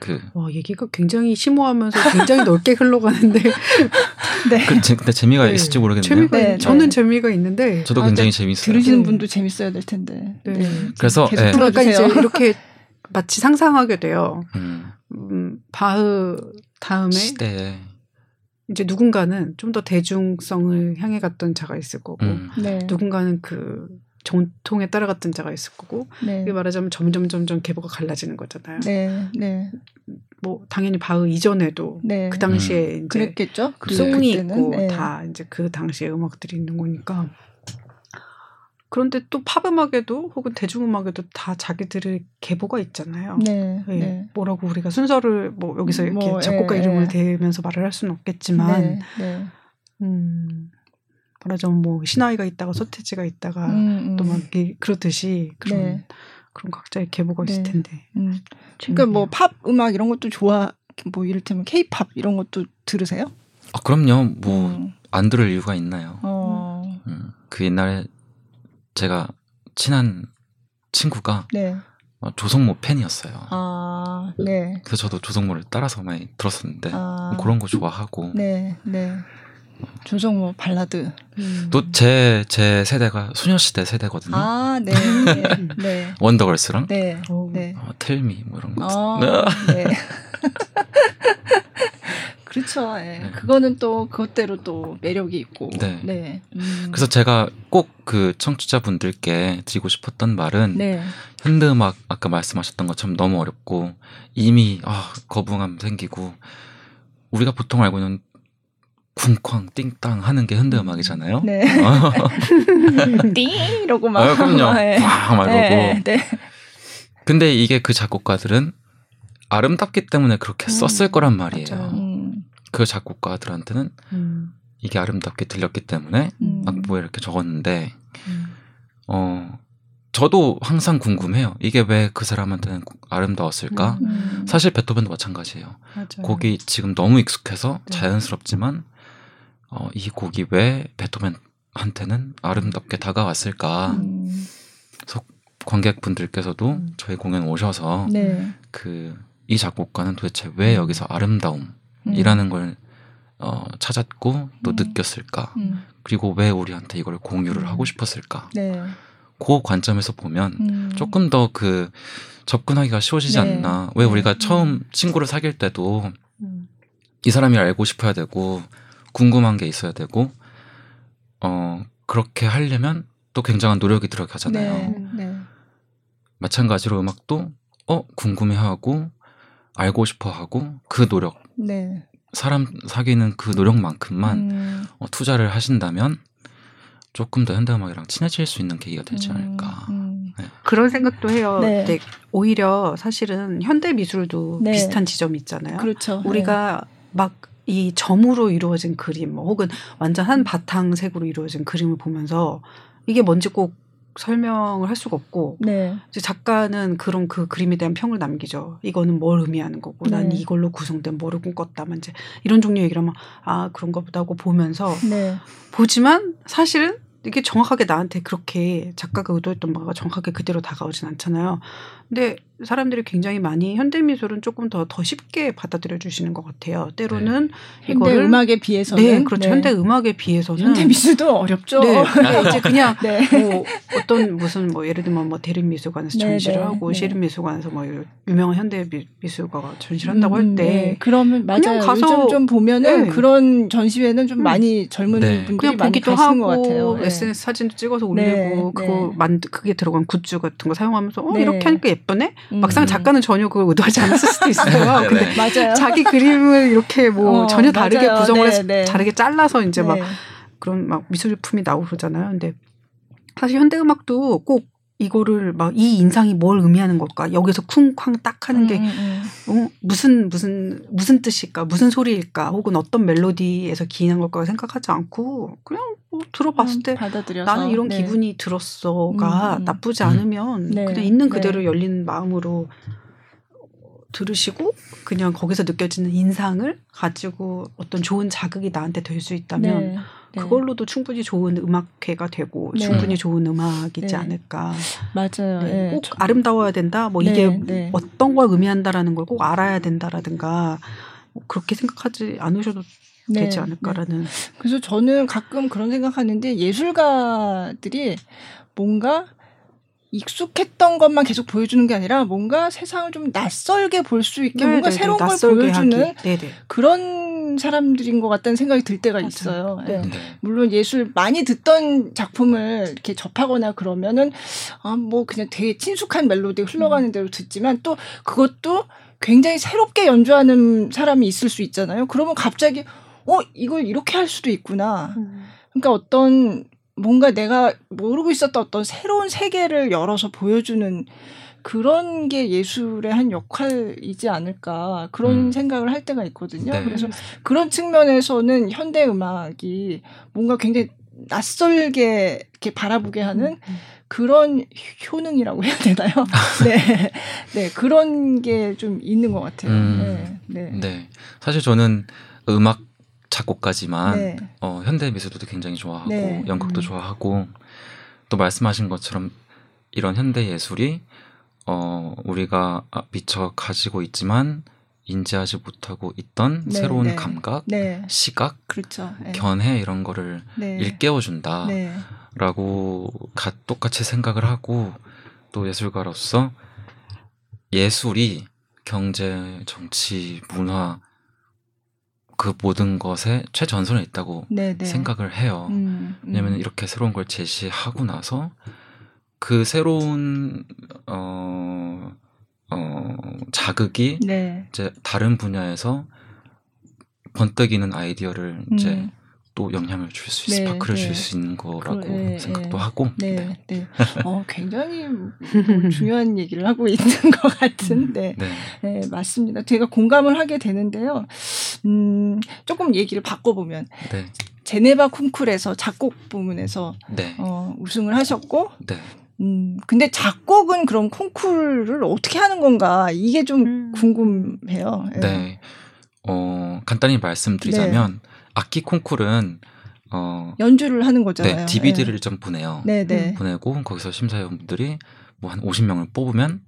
그 와 얘기가 굉장히 심오하면서 굉장히 넓게 흘러가는데 네. 그, 제- 근데 재미가 네. 있을지 모르겠네요. 재미가 네, 있- 저는 네. 재미가 있는데 저도 아, 굉장히 네. 재밌어요. 들으시는 네. 분도 재밌어야 될 텐데. 네. 그래서, 계속 예. 그러니까 이제. 이렇게 마치 상상하게 돼요. 음, 음, 바흐 다음에 시대에 이제 누군가는 좀 더 대중성을 향해 갔던 자가 있을 거고 음, 네. 누군가는 그 전통에 따라갔던 자가 있을 거고 네. 이게 말하자면 점점 점점 계보가 갈라지는 거잖아요. 네, 네, 뭐 당연히 바흐 이전에도 네. 그 당시에 이제 그랬겠죠. 그 송이. 있고 네. 다 이제 그 당시에 음악들이 있는 거니까. 그런데 또 팝음악에도 혹은 대중음악에도 다 자기들의 계보가 있잖아요. 네, 네. 네. 뭐라고 우리가 순서를 뭐 여기서 이렇게 뭐, 작곡가 예, 이름을 예. 대면서 말을 할 수는 없겠지만 네, 네. 음, 말하자면 뭐 신하이가 있다가 서태지가 있다가 음, 음. 또막 그렇듯이 그런 네. 그런 각자의 계보가 있을 네. 텐데. 음. 그러니까 뭐 팝 음악 이런 것도 좋아. 뭐 이를테면 케이팝 이런 것도 들으세요? 아, 그럼요. 뭐안 음. 들을 이유가 있나요? 어. 음, 그 옛날에 제가 친한 친구가 네. 어, 조성모 팬이었어요. 아, 네. 그래서 저도 조성모를 따라서 많이 들었었는데 아. 뭐 그런 거 좋아하고 네, 네. 조성모 발라드. 음. 또제제 세대가 소녀시대 세대거든요. 아, 네. 네. 네. 원더걸스랑 네. 어, 네. 어, 텔미 뭐 이런 거. 아, 네. 그렇죠. 예. 네. 그거는 또 그것대로 또 매력이 있고. 네. 네. 음. 그래서 제가 꼭 그 청취자분들께 드리고 싶었던 말은 네. 현대 음악 아까 말씀하셨던 것처럼 너무 어렵고 이미 아, 거부감 생기고 우리가 보통 알고 있는 쿵쾅 띵땅 하는 게 현대 음악이잖아요. 네. 아, 띵 이러고 막. 아, 그럼요. 네. 꽝 말고. 네. 네. 근데 이게 그 작곡가들은 아름답기 때문에 그렇게 음, 썼을 거란 말이에요. 음. 그 작곡가들한테는 음, 이게 아름답게 들렸기 때문에 음. 악보에 이렇게 적었는데 음. 어 저도 항상 궁금해요. 이게 왜 그 사람한테는 아름다웠을까? 음. 사실 베토벤도 마찬가지예요. 맞아요. 곡이 지금 너무 익숙해서 네. 자연스럽지만 어, 이 곡이 왜 베토벤한테는 아름답게 다가왔을까? 음. 관객분들께서도 음. 저희 공연 오셔서 네. 그이 작곡가는 도대체 왜 여기서 아름다움이라는 음. 걸 어, 찾았고 또 음. 느꼈을까? 음. 그리고 왜 우리한테 이걸 공유를 음. 하고 싶었을까? 네. 그 관점에서 보면 음. 조금 더 그 접근하기가 쉬워지지 네. 않나. 왜 네. 우리가 음. 처음 친구를 사귈 때도 음. 이 사람이 알고 싶어야 되고 궁금한 게 있어야 되고 어 그렇게 하려면 또 굉장한 노력이 들어가잖아요. 네. 네. 마찬가지로 음악도 어 궁금해하고 알고 싶어하고 그 노력 네. 사람 사귀는 그 노력만큼만 음. 어, 투자를 하신다면 조금 더 현대음악이랑 친해질 수 있는 계기가 되지 음. 않을까. 음. 그런 생각도 해요. 네. 근데 오히려 사실은 현대 미술도 네. 비슷한 지점이 있잖아요. 그렇죠. 우리가 막 이 점으로 이루어진 그림, 뭐 혹은 완전 한 바탕색으로 이루어진 그림을 보면서 이게 뭔지 꼭 설명을 할 수가 없고 네. 이제 작가는 그런 그 그림에 대한 평을 남기죠. 이거는 뭘 의미하는 거고, 난 네. 이걸로 구성된 뭐를 꿈꿨다. 만 이제 이런 종류 얘기를 하면 아 그런가 보다 하고 보면서 네. 보지만 사실은 이게 정확하게 나한테 그렇게 작가가 의도했던 바가 정확하게 그대로 다가오진 않잖아요. 근데 사람들이 굉장히 많이 현대 미술은 조금 더 더 쉽게 받아들여 주시는 것 같아요. 때로는 현대 이거를 음악에 비해서는 네, 그렇죠. 현대 음악에 비해서는 현대 미술도 어렵죠. 네, 근데 이제 그냥 네. 뭐 어떤 무슨 뭐 예를 들면 뭐 대림 미술관에서 네, 전시를 네, 하고 네. 시립미술관에서 뭐 유명한 현대 미- 미술가가 전시를 한다고 음, 할때 네. 그러면 맞아요. 그냥 가서- 요즘 좀 보면은 네. 그런 전시회는 좀 음. 많이 젊은 네. 분들이 그냥 많이 보기도 가시는 것 하고 같아요. 네. SNS 사진도 찍어서 올리고 네, 그거 네. 만 그게 들어간 굿즈 같은 거 사용하면서 어 네. 이렇게 하니까 예쁘네. 음. 막상 작가는 전혀 그걸 의도하지 않았을 수도 있어요. 네, 근데 네. 맞아요. 자기 그림을 이렇게 뭐 어, 전혀 다르게 맞아요. 구성을 네, 해서 네. 다르게 잘라서 이제 막 네. 그런 막 미술품이 나오고 그러잖아요. 근데 사실 현대 음악도 꼭 이거를 막 이 인상이 뭘 의미하는 걸까? 여기서 쿵쾅 딱 하는 게 음, 음, 어, 무슨 무슨 무슨 뜻일까? 무슨 소리일까? 혹은 어떤 멜로디에서 기인한 걸까 생각하지 않고 그냥 뭐 들어봤을 음. 때 받아들여서 나는 이런 네. 기분이 들었어가 음, 음. 나쁘지 음. 않으면 네, 그냥 있는 네. 그대로 열린 마음으로 들으시고 그냥 거기서 느껴지는 인상을 가지고 어떤 좋은 자극이 나한테 될 수 있다면 네. 네. 그걸로도 충분히 좋은 음악회가 되고 네. 충분히 좋은 음악이지 네. 않을까. 맞아요. 네, 네. 꼭 저- 아름다워야 된다. 뭐 네, 이게 네. 어떤 걸 의미한다라는 걸 꼭 알아야 된다라든가 뭐 그렇게 생각하지 않으셔도 네, 되지 네. 않을까라는. 그래서 저는 가끔 그런 생각하는데 예술가들이 뭔가 익숙했던 것만 계속 보여주는 게 아니라 뭔가 세상을 좀 낯설게 볼 수 있게 네, 뭔가. 새로운 걸 보여주는 하기. 네 사람들인 것 같다는 생각이 들 때가 맞아요. 있어요. 네. 예. 네. 물론 예술 많이 듣던 작품을 이렇게 접하거나 그러면은 아 뭐 그냥 되게 친숙한 멜로디 흘러가는 대로 듣지만 또 그것도 굉장히 새롭게 연주하는 사람이 있을 수 있잖아요. 그러면 갑자기 어 이걸 이렇게 할 수도 있구나. 그러니까 어떤 뭔가 내가 모르고 있었던 어떤 새로운 세계를 열어서 보여주는 그런 게 예술의 한 역할이지 않을까 그런 음. 생각을 할 때가 있거든요. 네. 그래서 그런 측면에서는 현대 음악이 뭔가 굉장히 낯설게 이렇게 바라보게 하는 그런 효능이라고 해야 되나요? 네, 네 그런 게 좀 있는 것 같아요. 음. 네, 네, 네. 사실 저는 음악 작곡가지만 네. 어, 현대 미술도 굉장히 좋아하고 네. 연극도 음. 좋아하고 또 말씀하신 것처럼 이런 현대 예술이 어, 우리가 아, 미처 가지고 있지만 인지하지 못하고 있던 네, 새로운 네. 감각, 네, 시각, 그렇죠. 네. 견해 이런 거를 네. 일깨워준다라고 네. 가, 똑같이 생각을 하고 또 예술가로서 예술이 경제, 정치, 문화 그 모든 것에 최전선에 있다고 네, 네. 생각을 해요. 음, 음. 왜냐면 이렇게 새로운 걸 제시하고 나서 그 새로운 어, 어, 자극이 네. 이제 다른 분야에서 번뜩이는 아이디어를 이제 음. 또 영향을 줄 수, 네, 스파크를 네. 줄수 있는 거라고 그, 네, 생각도 네. 하고. 네, 네. 어, 굉장히 뭐 중요한 얘기를 하고 있는 것 같은데. 네. 네, 맞습니다. 제가 공감을 하게 되는데요. 음, 조금 얘기를 바꿔보면, 네. 제네바 콩쿨에서 작곡 부문에서, 네. 어, 우승을 하셨고, 네. 음, 근데 작곡은 그럼 콩쿨을 어떻게 하는 건가? 이게 좀 음. 궁금해요. 예. 네. 어, 간단히 말씀드리자면 악기 콩쿨은 어, 연주를 하는 거잖아요. 네, DVD를 좀 보내요. 네, 네. 보내고 거기서 심사위원분들이 뭐 한 50명을 뽑으면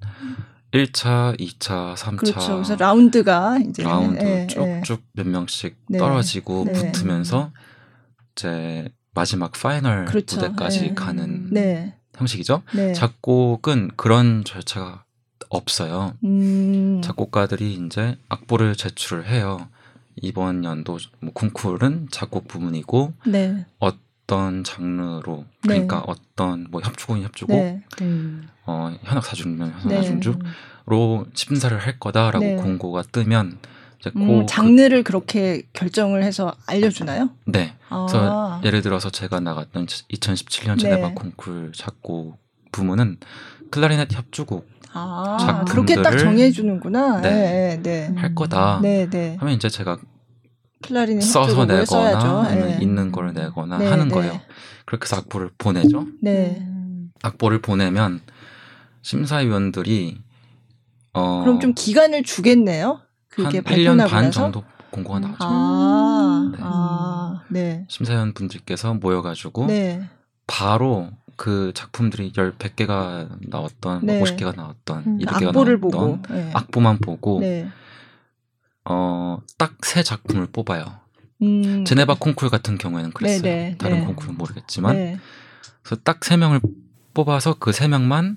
1차, 2차, 3차 그렇죠. 그래서 라운드가 이제 라운드 예, 예. 쭉쭉 몇 명씩 네. 떨어지고 네. 붙으면서 이제 마지막 파이널 그렇죠. 무대까지 네. 가는 네. 형식이죠. 네. 작곡은 그런 절차가 없어요. 음. 작곡가들이 이제 악보를 제출을 해요. 이번 연도 뭐 콩쿨은 작곡 부문이고 네. 어떤 장르로 네. 그러니까 어떤 뭐 협주곡이 협주곡, 네. 네. 어, 현악 사중면 현악 네. 사중주로 심사를 할 거다라고 네. 공고가 뜨면 이제 음, 그, 장르를 그 렇게 결정을 해서 알려주나요? 그, 네. 아. 그래서 예를 들어서 제가 나갔던 2017년 네. 제네바 콩쿨 작곡 부문은 클라리넷 협주곡 아, 작품들을 그렇게 딱 정해주는구나. 네. 네, 네, 할 거다 네, 네. 하면 이제 제가 클라리넷 써서 내거나 네. 있는 걸 내거나 네, 하는 네. 거예요. 그렇게 해서 악보를 보내죠. 네. 음. 악보를 보내면 심사위원들이 어 그럼 좀 기간을 주겠네요. 그게 한 1년 발표나고 반 나서. 정도 공고가 음. 나오죠. 아, 네. 아, 네. 심사위원 분들께서 모여가지고 네. 바로 그 작품들이 열 100개가 나왔던 네. 뭐 50개가 나왔던 음, 200개가 악보를 나왔던 보고. 네. 악보만 보고 네. 어딱 세 작품을 뽑아요. 음. 제네바 콩쿨 같은 경우에는 그랬어요. 네, 네, 다른 네. 콩쿨은 모르겠지만 네. 그래서 딱 세 명을 뽑아서 그 세 명만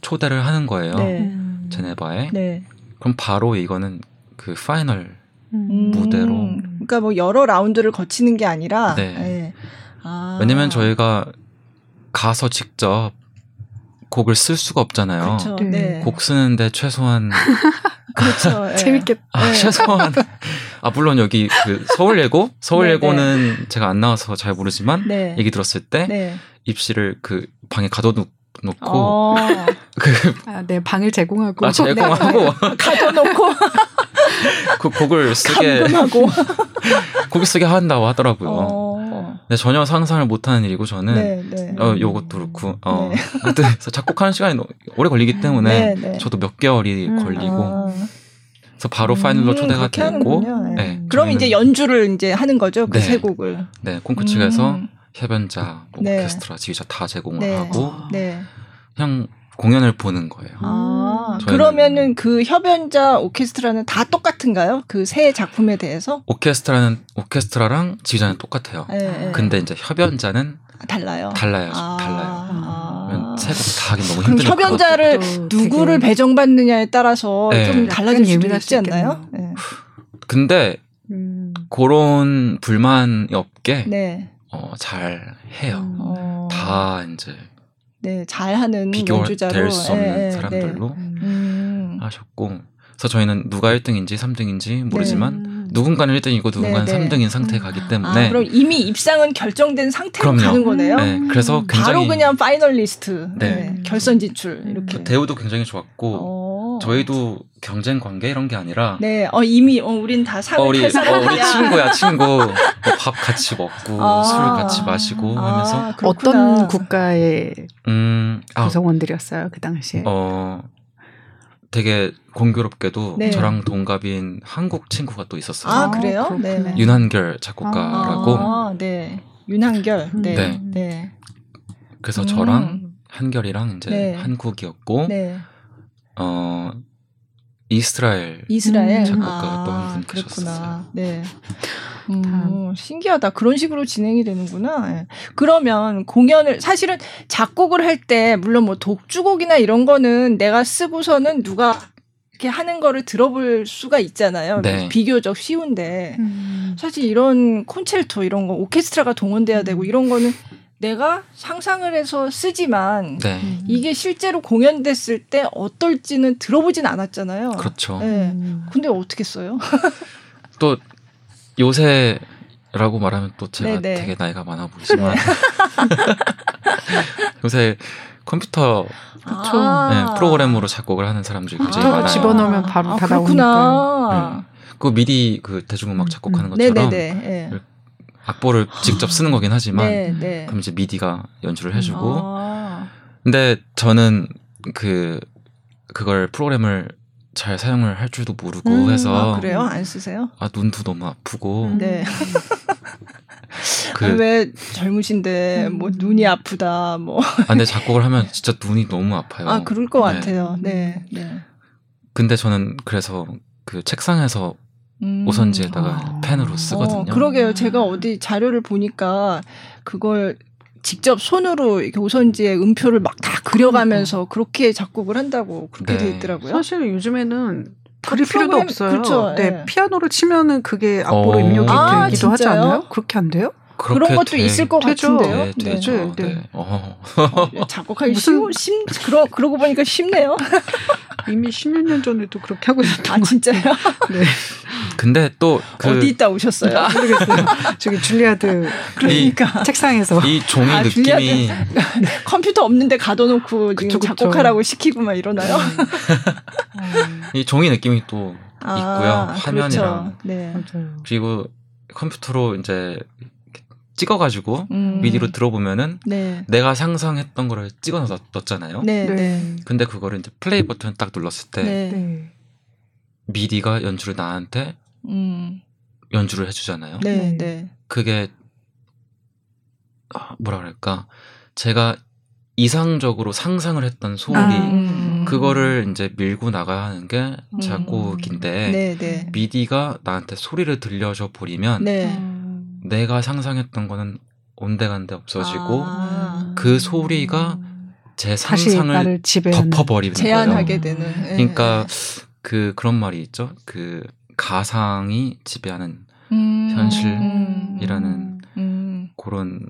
초대를 하는 거예요. 네. 음. 제네바에. 네. 그럼 바로 이거는 그 파이널 음. 무대로. 그러니까 뭐 여러 라운드를 거치는 게 아니라. 네. 네. 아. 왜냐면 저희가 가서 직접 곡을 쓸 수가 없잖아요. 그렇죠. 네. 네. 곡 쓰는데 최소한 그렇죠. 네. 재밌겠다. 아, 네. 최소한 아 물론 여기 그 서울 예고 네, 서울예고는 제가 안 나와서 잘 모르지만 네. 얘기 들었을 때 네. 입시를 그 방에 가둬놓고 어, 그, 아, 네, 방을 제공하고. 아, 제공하고 가둬놓고 그 곡을 쓰게 감금하고. 곡을 쓰게 한다고 하더라고요. 어. 근데 전혀 상상을 못하는 일이고 저는 네, 네. 어 요것도 그렇고 어 네. 하여튼 그래서 작곡하는 시간이 오래 걸리기 때문에 네, 네. 저도 몇 개월이 음, 걸리고 아. 그래서 바로 파이널로 음, 초대가 됐고. 네. 네, 그럼 이제 연주를 이제 하는 거죠. 그 네. 세 곡을. 네 콩쿠 측에서 음. 뭐 네. 오케스트라, 지휘자 다 제공을 네. 하고 네. 그냥 공연을 보는 거예요. 아, 저희는- 그러면은 그 협연자 오케스트라는 다 똑같은가요? 그세 작품에 대해서? 오케스트라는 오케스트라랑 지휘자는 똑같아요. 네, 네. 근데 이제 협연자는 달라요. 달라요. 아, 달라요. 아. 세곡 다 하긴 너무 그럼 힘들어요. 협연자를 누구를 되게- 배정받느냐에 따라서 네. 좀 달라질 수도 예민할 있지 수 않나요? 그것도. 근데 음. 그런 불만이 없게 네. 네. 어, 잘 해요. 음. 어, 다 이제 네, 잘하는 연주자로 수 없는 예, 예, 사람들로 음. 네. 음. 하셨고 그래서 저희는 누가 1등인지 3등인지 모르지만 음. 누군가는 1등이고 누군가는 네, 네. 3등인 상태에 가기 아, 때문에 그럼 이미 입상은 결정된 상태로 그럼요. 가는 거네요. 네, 그래서 음. 굉장히 바로 그냥 파이널리스트, 네. 네, 결선 진출 이렇게. 그 대우도 굉장히 좋았고 어. 저희도 경쟁 관계 이런 게 아니라 네, 어 이미 어 우린 다 상을 어, 우리 탈 어. 우리 친구야 친구 뭐 밥 같이 먹고 아. 술 같이 마시고 하면서 아, 그렇구나. 어떤 국가의 음, 아, 구성원들이었어요 그 당시에? 어, 되게 공교롭게도 네. 저랑 동갑인 한국 친구가 또 있었어요. 아, 아, 그래요? 그렇구나. 네. 윤한결 작곡가라고. 아, 네. 윤한결. 네. 네. 네. 그래서 음. 저랑 한결이랑 이제 네. 한국이었고, 네. 어, 이스라엘. 이스라엘 음. 작곡가가 또한 아, 분 그렇구나. 계셨었어요. 네. 음, 신기하다. 그런 식으로 진행이 되는구나. 예. 그러면 공연을 사실은 작곡을 할 때 물론 뭐 독주곡이나 이런 거는 내가 쓰고서는 누가 이렇게 하는 거를 들어볼 수가 있잖아요. 네. 비교적 쉬운데 음. 사실 이런 콘체르토 이런 거 오케스트라가 동원돼야 음. 되고 이런 거는 내가 상상을 해서 쓰지만 네. 음. 이게 실제로 공연됐을 때 어떨지는 들어보진 않았잖아요. 그렇죠. 네. 음. 근데 어떻게 써요? 또 요새라고 말하면 또 제가 네네. 되게 나이가 많아 보이지만 요새 컴퓨터 그쵸. 네, 프로그램으로 작곡을 하는 사람들이 굉장히 아, 많아요. 집어넣으면 바로 다 그렇구나. 그 미디 그 대중음악 음, 작곡하는 음. 것처럼 네네네. 예. 악보를 직접 쓰는 거긴 하지만 네, 네. 그럼 이제 미디가 연주를 해주고 아, 근데 저는 그 그걸 프로그램을 잘 사용을 할 줄도 모르고 음, 해서 아, 그래요? 안 쓰세요? 아 눈도 너무 아프고 음. 네. 그 아, 왜 젊으신데 음. 뭐 눈이 아프다 뭐. 아, 근데 작곡을 하면 진짜 눈이 너무 아파요. 아 그럴 것 네. 같아요. 네. 네. 근데 저는 그래서 그 책상에서 음. 오선지에다가 아. 펜으로 쓰거든요. 어, 그러게요. 제가 어디 자료를 보니까 그걸 직접 손으로 이렇게 오선지에 음표를 막 다 그려가면서 그렇게 작곡을 한다고 그렇게 네. 돼 있더라고요. 사실 요즘에는 다 그릴 필요도 없어요. 그렇죠. 네, 예. 피아노를 치면은 그게 악보로 어. 입력이 아, 되기도 하지 진짜요? 않아요? 그렇게 안 돼요? 그런 것도 돼- 있을 것 되죠. 같은데요. 네, 되죠. 네, 네. 네. 어. 어, 작곡하기 무슨- 쉬우, 심, 그러, 그러고 보니까 쉽네요. 이미 10몇 년 전에도 그렇게 하고 있었던 아, 것 진짜요? 네. 근데 또 그 어디 있다 오셨어요? 모르겠어요. 저기 줄리아드 그러니까. 책상에서 이 종이 아, 느낌이 컴퓨터 없는데 가둬놓고 지금 그쵸. 작곡하라고 시키고 막 이러나요? 이 종이 느낌이 또 아, 있고요. 화면이랑 그렇죠. 네. 그리고 컴퓨터로 이제 찍어가지고 음. 미디로 들어보면은 네. 내가 상상했던 거를 찍어 넣- 넣었잖아요. 네. 네. 네. 근데 그거를 이제 플레이 버튼 딱 눌렀을 때 네. 네. 미디가 연주를 나한테 음. 연주를 해주잖아요. 네. 네. 네. 그게 아, 뭐라 그럴까 제가 이상적으로 상상을 했던 소리 아, 음. 그거를 이제 밀고 나가는 게 작곡인데 네. 네. 미디가 나한테 소리를 들려줘 버리면 네. 음. 내가 상상했던 거는 온데간데 없어지고 아. 그 소리가 제 상상을 덮어버리는 제한하게 거예요. 되는. 네. 그러니까 그 그런 말이 있죠. 그 가상이 지배하는 음. 현실이라는 음. 그런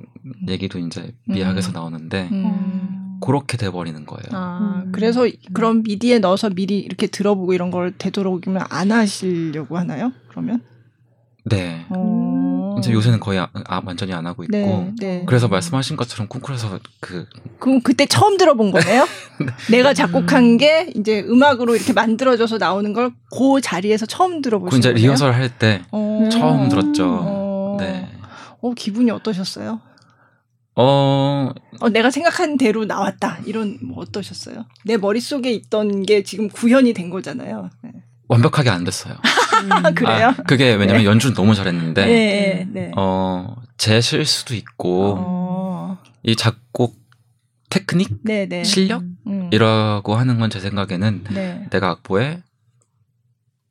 얘기도 이제 미학에서 음. 나오는데 음. 그렇게 돼버리는 거예요. 아, 음. 그래서 그런 미디에 넣어서 미리 이렇게 들어보고 이런 걸 되도록이면 안 하시려고 하나요? 그러면? 네. 어. 이제 요새는 거의 아, 아, 완전히 안 하고 있고 네, 네. 그래서 말씀하신 것처럼 콩쿠르에서 그 그럼 그때 처음 들어본 거네요? 내가 작곡한 게 이제 음악으로 이렇게 만들어져서 나오는 걸 그 자리에서 처음 그 들어보신 이제 거네요? 리허설 할때 어. 처음 들었죠. 어. 네. 어, 기분이 어떠셨어요? 어, 어, 내가 생각한 대로 나왔다. 이런 뭐 어떠셨어요? 내 머릿 속에 있던 게 지금 구현이 된 거잖아요. 네. 완벽하게 안 됐어요. 아, 그래요? 아, 그게 왜냐면 연주를 너무 잘했는데 네, 네, 네. 어, 제 실수도 있고 어. 이 작곡 테크닉 네, 네. 실력 음. 이라고 하는 건 제 생각에는 네. 내가 악보에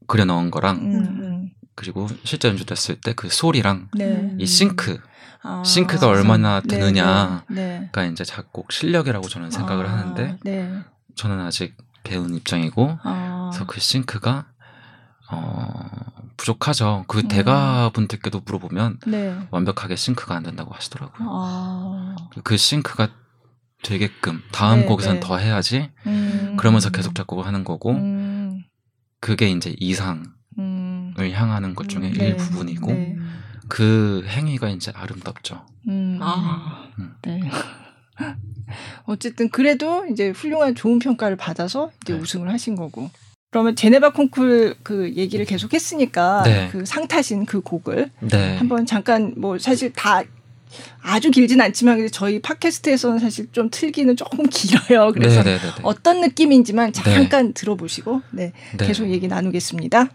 그려 넣은 거랑 음, 음. 그리고 실제 연주됐을 때 그 소리랑 네. 이 싱크가 아. 싱크가 얼마나 네, 되느냐가 네. 네. 이제 작곡 실력이라고 저는 생각을 아, 하는데 네. 저는 아직 배운 입장이고 아. 그래서 그 싱크가 어 부족하죠. 그 음. 대가분들께도 물어보면 네. 완벽하게 싱크가 안 된다고 하시더라고요. 아. 그 싱크가 되게끔 다음 네, 곡에선 네. 더 해야지. 음. 그러면서 계속 작곡을 하는 거고 음. 그게 이제 이상을 음. 향하는 것 중에 음, 네. 일부분이고 네. 그 행위가 이제 아름답죠. 음. 아. 음. 네. 어쨌든 그래도 이제 훌륭한 좋은 평가를 받아서 이제 네. 우승을 하신 거고. 그러면 제네바 콩쿨 그 얘기를 계속 했으니까 네. 그 상 타신 그 곡을 네. 한번 잠깐 뭐 사실 다 아주 길진 않지만 저희 팟캐스트에서는 사실 좀 틀기는 조금 길어요. 그래서 네, 네, 네, 네. 어떤 느낌인지만 잠깐 들어보시고 네, 네. 계속 얘기 나누겠습니다.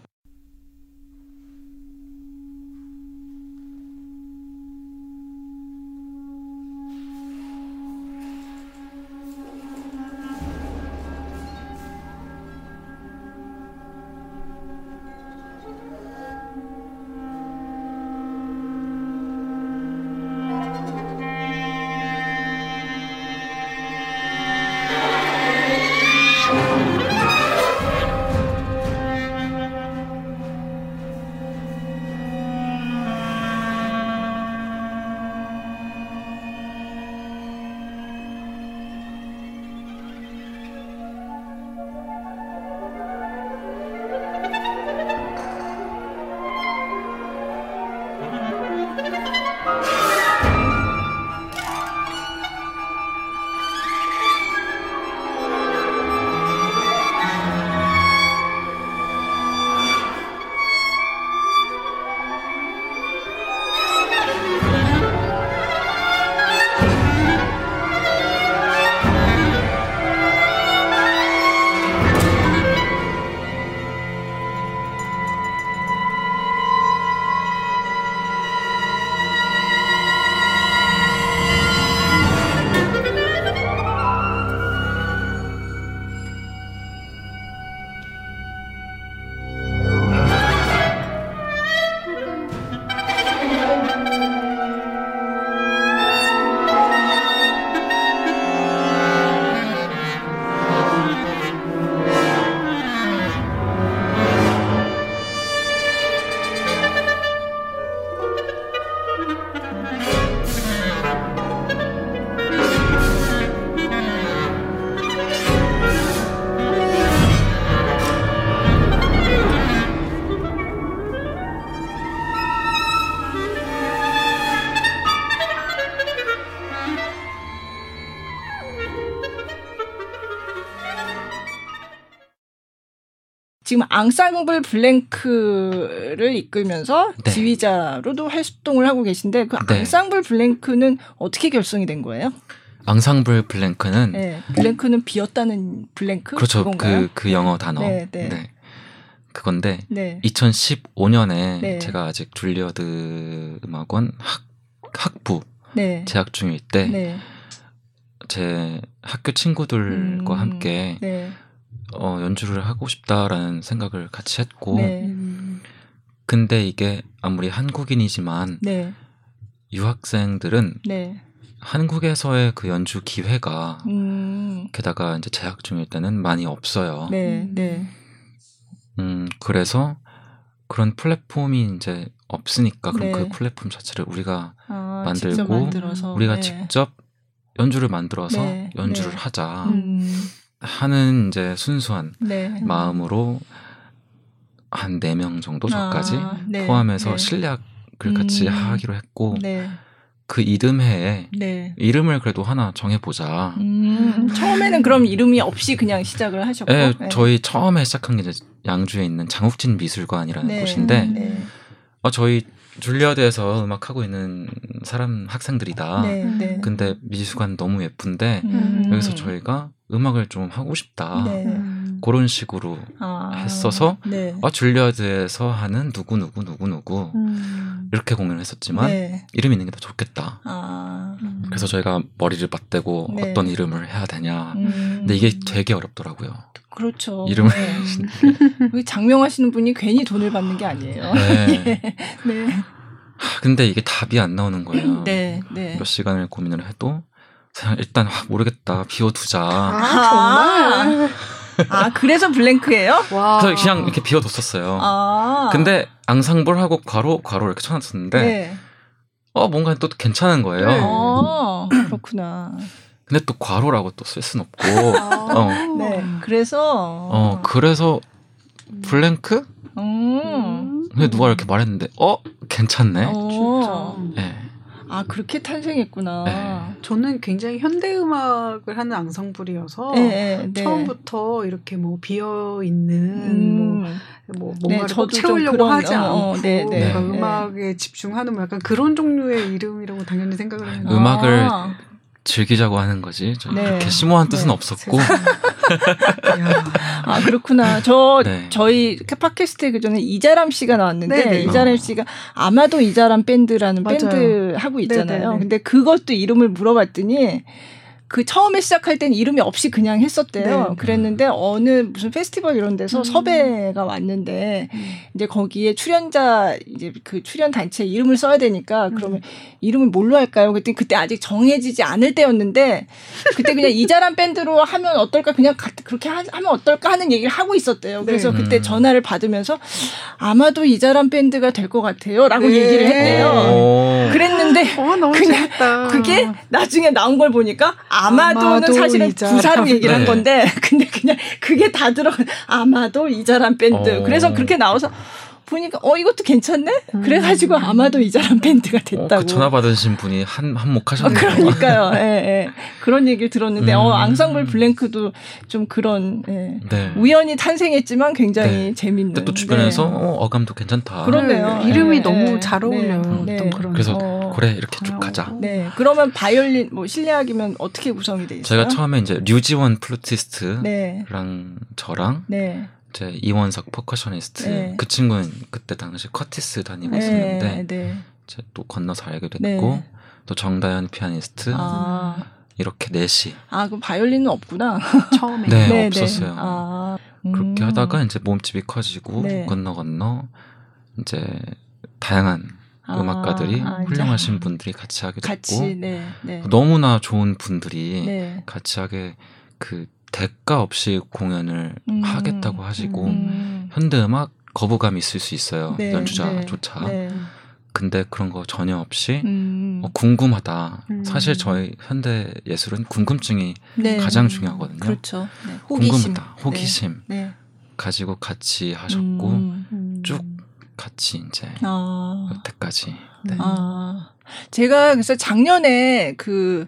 지금 앙상블 블랭크를 이끌면서 네. 지휘자로도 활동을 하고 계신데 그 네. 앙상블 블랭크는 어떻게 결성이 된 거예요? 앙상블 블랭크는 네. 블랭크는 비었다는 blank 그렇죠. 그건가요? 그, 그 영어 단어. 네, 네. 그건데 네. 2015년에 네. 제가 아직 줄리어드 음악원 학, 학부 네. 재학 중일 때제 네. 학교 친구들과 음. 함께 네. 어, 연주를 하고 싶다라는 생각을 같이 했고 네. 음. 근데 이게 아무리 한국인이지만 네. 유학생들은 네. 한국에서의 그 연주 기회가 음. 게다가 이제 재학 중일 때는 많이 없어요. 네. 음. 네. 음, 그래서 그런 플랫폼이 이제 없으니까 그럼 네. 그 플랫폼 자체를 우리가 아, 만들고 직접 우리가 네. 직접 연주를 만들어서 네. 연주를 네. 하자 음. 하는 이제 순수한 네. 마음으로 한 네 명 정도 저까지 아, 네. 포함해서 네. 실력을 같이 음. 하기로 했고 네. 그 이듬해에 네. 이름을 그래도 하나 정해보자. 음, 처음에는 그럼 이름이 없이 그냥 시작을 하셨고. 예, 네. 저희 처음에 시작한 게 이제 양주에 있는 장욱진 미술관이라는 네. 곳인데 네. 어, 저희 줄리어드에서 음악하고 있는 사람 학생들이다. 네. 네. 근데 미술관 너무 예쁜데 음. 여기서 저희가 음악을 좀 하고 싶다. 네. 음. 그런 식으로 아, 했어서 네. 어, 줄리어드에서 하는 누구 누구 누구 누구 음. 이렇게 공연을 했었지만 네. 이름 있는 게 더 좋겠다. 아. 음. 그래서 저희가 머리를 맞대고 네. 어떤 이름을 해야 되냐. 음. 근데 이게 되게 어렵더라고요. 그렇죠. 이름을 네. 여기 장명하시는 분이 괜히 돈을 받는 게 아니에요. 네. 네. 하, 근데 이게 답이 안 나오는 거예요. 네. 네. 몇 시간을 고민을 해도 그냥 일단 아, 모르겠다 비워두자. 아, 정말. 아, 그래서 블랭크예요? 와. 그래서 그냥 이렇게 비워뒀었어요. 아. 근데 앙상블하고 괄호 괄호 이렇게 쳐놨었는데 네. 어 뭔가 또 괜찮은 거예요. 네. 아, 그렇구나. 근데 또 괄호라고 또 쓸 순 없고 어. 네. 그래서 어 그래서 블랭크? 음. 근데 누가 이렇게 말했는데 어 괜찮네. 어. 진짜. 네. 아, 그렇게 탄생했구나. 네. 저는 굉장히 현대 음악을 하는 앙상블이어서 네, 네, 네. 처음부터 이렇게 뭐 비어 있는 음. 뭐, 뭐 네, 뭔가를 좀 채우려고 그런, 하지 어, 않고 어, 네, 네. 뭔가 네. 음악에 집중하는 뭐 약간 그런 종류의 이름이라고 당연히 생각을 했는데 음악을 아, 즐기자고 하는 거지. 저 네. 그렇게 심오한 뜻은 네. 없었고. 야. 아, 그렇구나. 저, 네. 저희 팟캐스트에 그 전에 이자람 씨가 나왔는데, 네, 네. 이자람 어. 씨가 아마도 이자람 밴드라는 맞아요. 밴드 하고 있잖아요. 네, 네, 네. 근데 그것도 이름을 물어봤더니, 그 처음에 시작할 땐 이름이 없이 그냥 했었대요. 네. 그랬는데 어느 무슨 페스티벌 이런 데서 음. 섭외가 왔는데 이제 거기에 출연자 이제 그 출연 단체 이름을 써야 되니까 그러면 이름을 뭘로 할까요? 그랬더니 그때 아직 정해지지 않을 때였는데 그때 그냥 이자람 밴드로 하면 어떨까 그냥 가- 그렇게 하, 면 어떨까 하는 얘기를 하고 있었대요. 그래서 네. 그때 음. 전화를 받으면서 아마도 이자람 밴드가 될 것 같아요라고 네. 얘기를 했대요. 오. 그랬는데 어 너무 그냥 재밌다. 그게 나중에 나온 걸 보니까 아마도는 아마도 사실은 이자람. 부사로 얘기를 한 네. 건데 근데 그냥 그게 다 들어가 아마도 이자람 밴드 어. 그래서 그렇게 나와서 보니까 어 이것도 괜찮네 음. 그래가지고 아마도 이자람 밴드가 어, 됐다고 그 전화 받으신 분이 한 어, 한몫하셨네요. 그러니까요 예, 예. 그런 얘기를 들었는데 음. 어 앙상블 블랭크도 좀 그런 예. 네. 우연히 탄생했지만 굉장히 네. 재밌는 근데 또 주변에서 네. 어, 어감도 괜찮다. 그러네요. 네, 이름이 네, 너무 네. 잘 어울려요. 네. 어떤 네. 그런 그래서 어. 그래 이렇게 쭉 어. 가자. 네 그러면 바이올린 뭐 실내악이면 어떻게 구성이 돼 있어요? 제가 처음에 이제 류지원 플루티스트랑 네. 저랑 네. 이 제 이원석 percussionist 네. 그 친구는 그때 당시 커티스 다니고 네. 있었는데 네. 이제 또 건너서 알게 됐고 네. 또 정다현 피아니스트 아, 이렇게 넷이 아, 그럼 바이올린은 없구나. 처음에 네. 없었어요. 아, 음. 그렇게 하다가 이제 몸집이 커지고 네. 건너 건너 이제 다양한 아, 음악가들이 아, 훌륭하신 분들이 같이 하게 됐고 같이, 네, 네. 너무나 좋은 분들이 네. 같이 하게 그 대가 없이 공연을 음. 하겠다고 하시고 음. 현대 음악 거부감이 있을 수 있어요 네, 연주자조차 네, 네. 근데 그런 거 전혀 없이 음. 어, 궁금하다 음. 사실 저희 현대 예술은 궁금증이 네. 가장 중요하거든요 그렇죠. 네. 호기심. 궁금하다 호기심 네. 가지고 같이 하셨고 음. 음. 쭉 같이 이제 아. 여태까지 네. 음. 아, 제가 그래서 작년에 그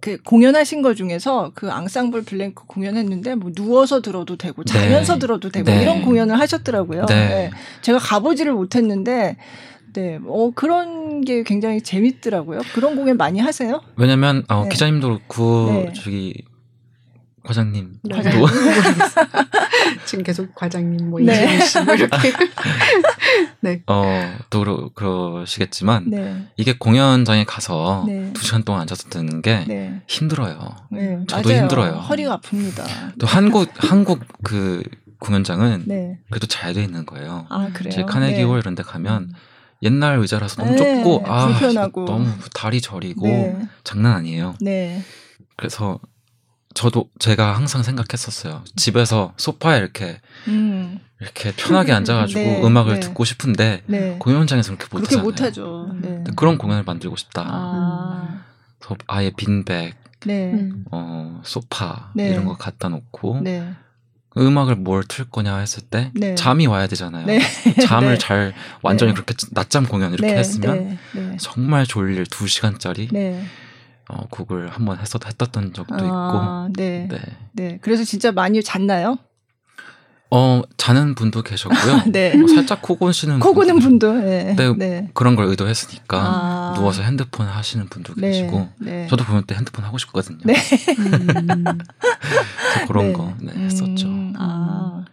그 공연하신 거 중에서 그 앙상블 블랭크 공연했는데 뭐 누워서 들어도 되고 자면서 네. 들어도 되고 네. 이런 공연을 하셨더라고요. 네. 제가 가보지를 못했는데 네, 어 그런 게 굉장히 재밌더라고요. 그런 공연 많이 하세요? 왜냐면 어, 네. 기자님도 그렇고 네. 저기 과장님 네. 과장님. 도 지금 계속 과장님 뭐 네. 이재민 씨뭐 이렇게 어, 또 그러, 그러시겠지만 네, 이게 공연장에 가서 네. 두 시간 동안 앉아서 듣는 게 네, 힘들어요. 네, 저도 맞아요. 힘들어요. 허리가 아픕니다. 또 한국 한국 그 공연장은 네, 그래도 잘 돼 있는 거예요. 아 그래요. 제 카네기 네. 홀 이런 데 가면 옛날 의자라서 너무 네, 좁고 아 불편하고. 너무 다리 저리고 네, 장난 아니에요. 네, 그래서 저도 제가 항상 생각했었어요. 집에서 소파에 이렇게 음, 이렇게 편하게 앉아가지고 네, 음악을 네. 듣고 싶은데 네. 공연 장에서 그렇게 그렇게 못하잖아요. 못하죠. 네. 근데 그런 공연을 만들고 싶다. 아, 그래서 아예 빈백, 네, 음. 어, 소파 네. 이런 거 갖다 놓고 네, 음악을 뭘 틀 거냐 했을 때 네. 잠이 와야 되잖아요. 네. 잠을 네. 잘 완전히 네. 그렇게 낮잠 공연 이렇게 네, 했으면 네, 네, 정말 졸릴 두 시간짜리 네. 어, 곡을 한번 했었 했었던 적도 아, 네, 있고, 네. 네. 그래서 진짜 많이 잤나요? 어 자는 분도 계셨고요. 네. 뭐 살짝 코 고시는 코 고는 분도 네, 네. 네. 그런 걸 의도했으니까 아. 누워서 핸드폰 하시는 분도 네, 계시고 네. 저도 보면 때 핸드폰 하고 싶거든요. 네. 음. 그래서 그런 네. 거 네, 했었죠. 음, 아,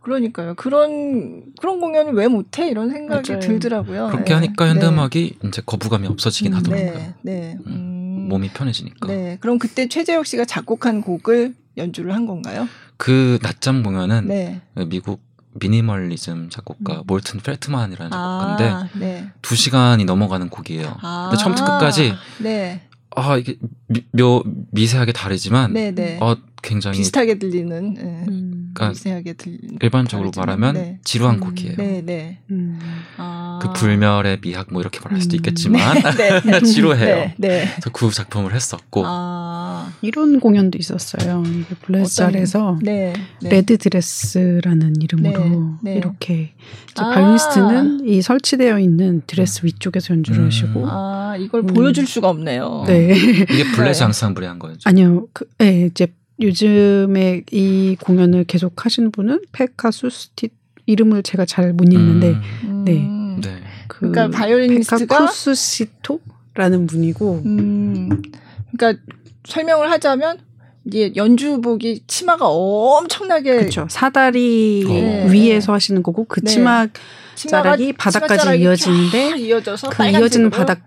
그러니까요. 그런 그런 공연을 왜 못해 이런 생각이 맞아요. 들더라고요. 그렇게 네. 하니까 현대음악이 이제 거부감이 없어지긴 음, 하더라고요. 네, 네. 음, 음, 몸이 편해지니까. 네. 그럼 그때 최재혁 씨가 작곡한 곡을 연주를 한 건가요? 그 낮잠 공연은 네. 미국 미니멀리즘 작곡가 음. 몰튼 펠트만이라는 작곡가인데 아, 네. 두 시간이 넘어가는 곡이에요. 아, 근데 처음부터 끝까지 네, 아 이게 미, 묘 미세하게 다르지만 네, 네. 어 굉장히 비슷하게 들리는. 네. 음. 그러니까 미세하게 들리는. 일반적으로 다르지만, 말하면 네. 지루한 음, 곡이에요. 네, 네. 음. 아. 그 불멸의 미학 뭐 이렇게 말할 수도 음. 있겠지만 네, 네. 지루해요. 네, 네. 그래서 그 작품을 했었고 아, 이런 공연도 있었어요. 이게 블레스알에서 네, 네. 레드 드레스라는 이름으로 네, 네. 이렇게 아. 바이올리스트는 이 설치되어 있는 드레스 위쪽에서 연주를 음. 하시고 아, 이걸 음. 보여줄 수가 없네요. 네 이게 블레스 네. 앙상블이 한 거죠. 아니요 그, 네, 이제 요즘에 이 공연을 계속 하시는 분은 페카수스티 이름을 제가 잘 못 읽는데 음, 음. 네. 네. 그 그러니까 바이올리니스트가- 페카쿠스시토라는 분이고 음, 그러니까 설명을 하자면 이게 연주복이 치마가 엄청나게 그렇죠 사다리 네. 위에서 하시는 거고 그 네. 치마 자락이 바닥까지 이어지는데 쫙 이어져서 그 이어지는 바닥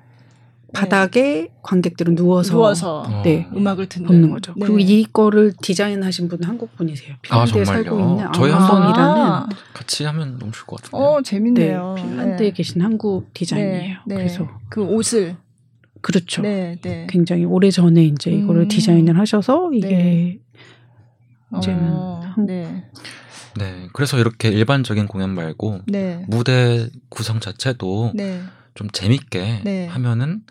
바닥에 관객들은 누워서, 누워서 어. 네. 음악을 듣는 벗는 거죠. 네. 그리고 이거를 디자인하신 분은 한국 분이세요. 아, 핀란드에 정말요? 살고 있는 저희 아우성이라는 아, 같이 하면 너무 좋을 것 같은데. 어 네, 재밌네요. 핀란드에 네. 계신 한국 디자인이에요. 네, 네. 그래서 그 옷을 그렇죠. 네, 네. 굉장히 오래 전에 이제 이거를 음. 디자인을 하셔서 이게 네. 이제는 어, 한- 네, 네. 그래서 이렇게 일반적인 공연 말고 네, 무대 구성 자체도 네, 좀 재밌게 네. 하면은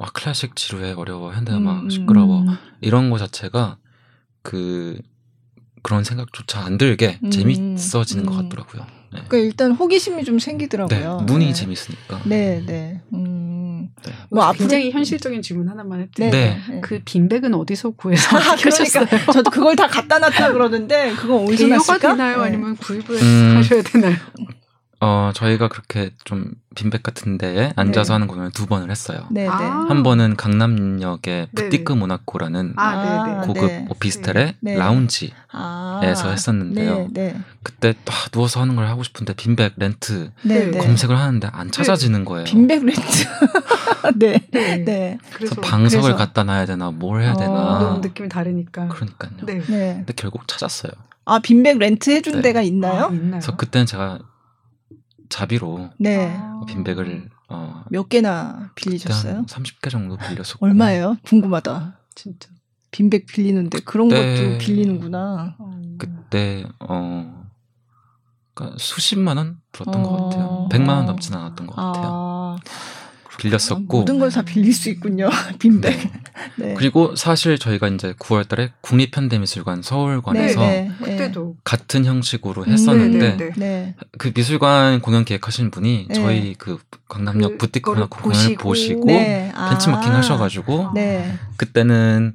와 클래식 지루해 어려워 현대 음악 음, 음. 시끄러워 음, 이런 거 자체가 그 그런 생각조차 안 들게 음, 재밌어지는 것 음. 같더라고요. 네. 그러니까 일단 호기심이 좀 네, 생기더라고요. 눈이 네. 재밌으니까. 네, 네. 음. 네. 뭐 앞으로 굉장히 현실적인 질문 하나만 해도 네, 네. 네. 그 빈백은 어디서 구해서 아? 그러니까 저도 그걸 다 갖다 놨다 그러는데 그건 어디서 대여가 났을까? 되나요? 네. 아니면 구입을 음. 하셔야 되나요? 어 저희가 그렇게 좀 빈백 같은 데에 앉아서 네. 하는 공연을 두 번을 했어요. 네, 네. 아. 한 번은 강남역의. 부티크 모나코라는 아, 네네. 고급 네. 오피스텔의 네. 라운지에서 아. 했었는데요. 네, 네. 그때 아, 누워서 하는 걸 하고 싶은데 빈백 렌트 네, 네. 네. 검색을 하는데 안 찾아지는 거예요. 빈백 렌트. 네. 네. 네. 그래서 그래서 방석을 그래서. 갖다 놔야 되나 뭘 해야 어, 되나 너무 느낌이 다르니까. 그러니까요. 네. 네. 근데 결국 찾았어요. 아, 빈백 렌트 해준 네. 데가 있나요? 아, 있나요? 그래서 그때는 제가 자비로 네. 아. 빈백을 어, 몇 개나 빌리셨어요? 한 30개 정도 빌렸었고 얼마예요? 궁금하다. 진짜. 빈백 빌리는데 그런 네. 것도 빌리는구나. 어. 그때 어 그러니까 수십만 원 들었던 어. 것 같아요. 100만 원 넘지는 않았던 것 같아요. 아, 빌렸었고 모든 걸 다 빌릴 수 있군요. 빈백. 네. 네. 그리고 사실 저희가 이제 9월달에 국립현대미술관 서울관에서 네, 네. 그때도 같은 형식으로 음, 했었는데 네, 네, 네. 네. 그 미술관 공연 기획하신 분이 네. 저희 그 강남역 그 부티크 거를 공연을 보시고, 네. 벤치마킹 아. 하셔가지고 네. 그때는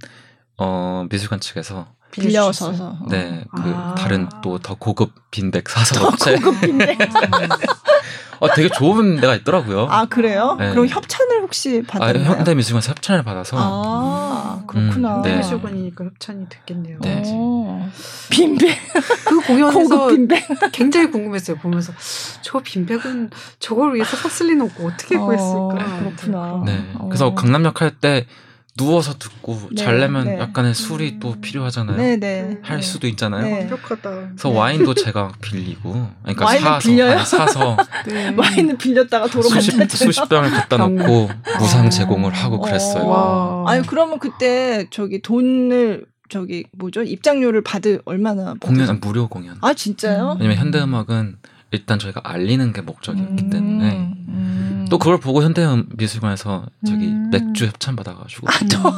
어 미술관 측에서 빌려서서. 네 그 아. 다른 또 더 고급 빈백 사서 더 업체 고급 빈백. 어 되게 좋은 데가 있더라고요. 아 그래요? 네. 그럼 협찬을 혹시 아, 받았나요? 현대미술관에서 협찬을 받아서 아, 그렇구나. 음, 네. 미술관이니까 협찬이 됐겠네요. 네. 어. 빈백. 그 공연에서 고급 빈백. 굉장히 궁금했어요. 보면서 저 빈백은 저걸 위해서 샀을 리는 없고 어떻게 어, 구했을까. 그렇구나. 네 어. 그래서 강남역 할 때 누워서 듣고 네, 잘려면 네. 약간의 술이 또 음. 필요하잖아요. 네네. 할 네. 수도 있잖아요. 네. 완벽하다. 그래서 네. 와인도 제가 빌리고 그러니까 와인을 사서 빌려요? 아니, 사서 네. 와인을 빌렸다가 도로 수십 간다. 수십 병을 갖다 놓고 무상 제공을 하고 그랬어요. 와. 아유 그러면 그때 저기 돈을 저기 뭐죠 입장료를 받을 얼마나 공연은 무료 공연. 아 진짜요? 왜냐면 현대음악은 일단 저희가 알리는 게 목적이었기 음, 때문에 음. 또 그걸 보고 현대미술관에서 저기 음. 맥주 협찬 받아가지고 또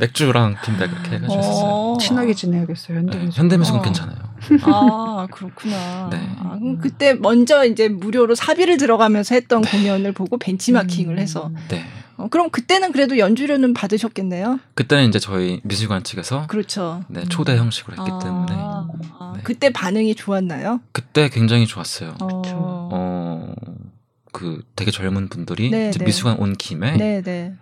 맥주랑 빈백 이렇게 해가지고 했었어요. 어. 친하게 지내야겠어요. 네, 현대미술. 현대미술관 어. 괜찮아요. 아 그렇구나. 네. 아, 그럼 그때 먼저 이제 무료로 사비를 들어가면서 했던 공연을 보고 벤치마킹을 음. 해서 네. 어, 그럼 그때는 그래도 연주료는 받으셨겠네요. 그때는 이제 저희 미술관 측에서 그렇죠. 네, 초대 형식으로 했기 아, 때문에 아, 네. 그때 반응이 좋았나요? 그때 굉장히 좋았어요. 어, 어, 그 되게 젊은 분들이 네, 이제 네. 미술관 온 김에 네, 네.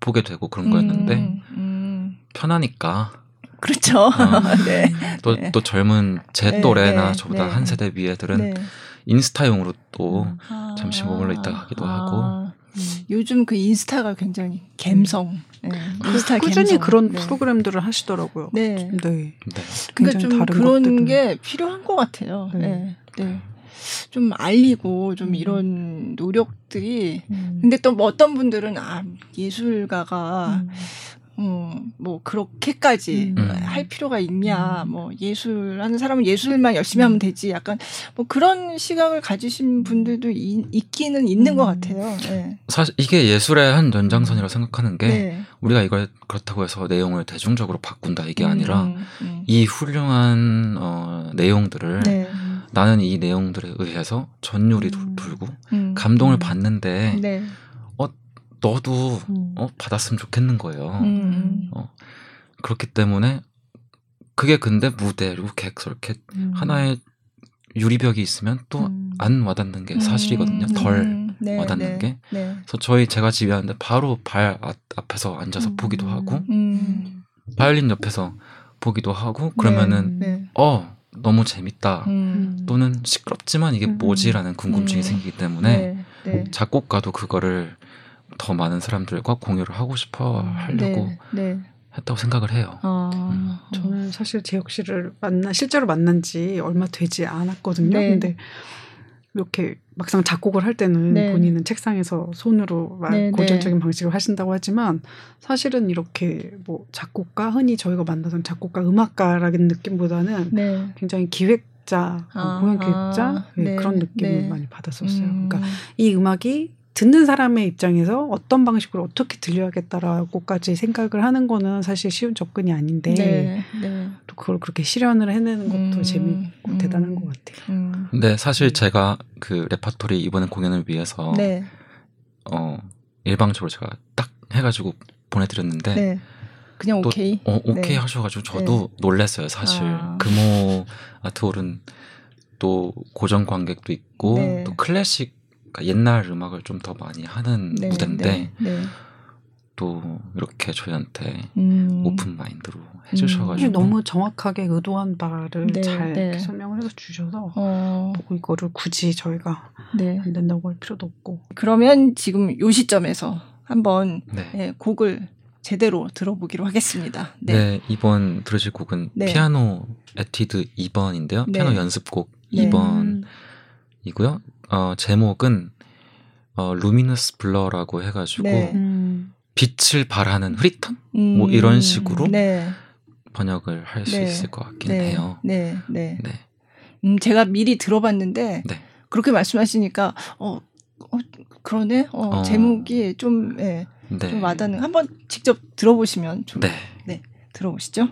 보게 되고 그런 거였는데 음, 음. 편하니까 그렇죠. 네. 또, 네. 또 젊은 제 네, 또래나 네, 저보다 네. 한 세대 위애들은 네. 인스타용으로 또 아, 잠시 머물러 있다가 하기도 하고. 아, 요즘 그 인스타가 굉장히 감성. 네. 인스타 꾸준히 감성. 그런 네. 프로그램들을 하시더라고요. 네. 네. 네. 그러니까 좀 다른 그런 것들을. 게 필요한 것 같아요. 네. 네. 네. 좀 알리고 좀 음. 이런 노력들이 음. 근데 또뭐 어떤 분들은 아 예술가가 음. 음, 뭐 그렇게까지 음. 할 필요가 있냐 음. 뭐 예술하는 사람은 예술만 열심히 하면 되지 약간 뭐 그런 시각을 가지신 분들도 이- 있기는 있는 음. 것 같아요. 네. 사실 이게 예술의 한 연장선이라고 생각하는 게 네. 우리가 이걸 그렇다고 해서 내용을 대중적으로 바꾼다 이게 아니라 음, 음. 이 훌륭한 어, 내용들을 네. 나는 이 내용들에 의해서 전율이 음. 돌- 돌고 음. 감동을 음. 받는데 네. 너도 음. 어, 받았으면 좋겠는 거예요. 음. 그렇기 때문에 그게 근데 무대 그리고 객설 이렇게 음. 하나의 유리벽이 있으면 또안 음. 와닿는 게 사실이거든요. 음. 덜 네, 와닿는 네. 게. 네. 그래서 저희 제가 지휘하는데 바로 발 앞- 앞에서 앉아서 음. 보기도 하고 음. 바이올린 옆에서 보기도 하고 그러면은 네. 어 너무 재밌다 음. 또는 시끄럽지만 이게 음. 뭐지라는 궁금증이 음. 생기기 때문에 네. 네. 작곡가도 그거를 더 많은 사람들과 공유를 하고 싶어 음. 하려고 네. 네. 했다고 생각을 해요. 아. 음. 저는 사실 재혁 씨를 만나 실제로 만난 지 얼마 되지 않았거든요. 네. 근데 이렇게 막상 작곡을 할 때는 네. 본인은 책상에서 손으로 막 네, 고전적인 네. 방식으로 하신다고 하지만 사실은 이렇게 뭐 작곡가 흔히 저희가 만나던 작곡가 음악가라는 느낌보다는 네. 굉장히 기획자, 뭐 아, 공연 기획자 네, 네, 그런 느낌을 네. 많이 받았었어요. 음. 그러니까 이 음악이 듣는 사람의 입장에서 어떤 방식으로 어떻게 들려야겠다라고까지 생각을 하는 거는 사실 쉬운 접근이 아닌데 네. 네. 또 그걸 그렇게 실현을 해내는 것도 음, 재밌고 음. 대단한 것 같아요. 음. 근데 사실 제가 그 레파토리 이번에 공연을 위해서 네. 어 일방적으로 제가 딱 해가지고 보내드렸는데 네. 그냥 또- 오케이. 어, 오케이 네. 하셔가지고 저도 놀랐어요 사실 아. 금호 아트홀은 또 고전 관객도 있고 네. 또 클래식 그러니까 옛날 음악을 좀 더 많이 하는 네. 무대인데 네. 네. 또 이렇게 저희한테 음. 오픈 마인드로 해주셔가지고 사실 너무 정확하게 의도한 바를 네, 잘 네. 설명을 해서 주셔서 어. 뭐 이거를 굳이 저희가 네. 안 된다고 할 필요도 없고 그러면 지금 요 시점에서 한번 네. 예, 곡을 제대로 들어보기로 하겠습니다. 네. 네. 이번 들으실 곡은 네. 피아노 에튀드 2번인데요. 네. 피아노 연습곡 네. 2번이고요. 어, 제목은 어, Luminous Blur라고 해가지고 네. 음. 빛을 발하는 흐릿함 음. 뭐 이런 식으로 네. 번역을 할수 네. 있을 것 같긴 네. 해요. 네. 네. 네. 음, 제가 미리 들어봤는데 네. 그렇게 말씀하시니까 어 어, 그러네. 어, 어. 제목이 좀, 예, 네. 좀 와닿는. 한번 직접 들어보시면 좀 네. 들어보시죠.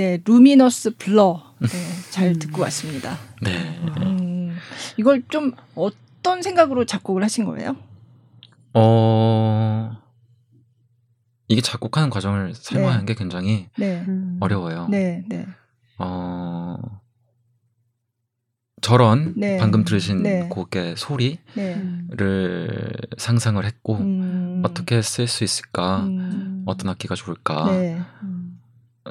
네, 루미너스 블러. 네, 잘 음. 듣고 왔습니다. 네. 음, 이걸 좀 어떤 생각으로 작곡을 하신 거예요? 어 이게 작곡하는 과정을 설명하는 게 굉장히 네, 음. 어려워요. 네, 네, 어 저런 네. 방금 들으신 네. 곡의 소리를 네. 음. 상상을 했고 음, 어떻게 쓸 수 있을까, 음, 어떤 악기가 좋을까 네, 음.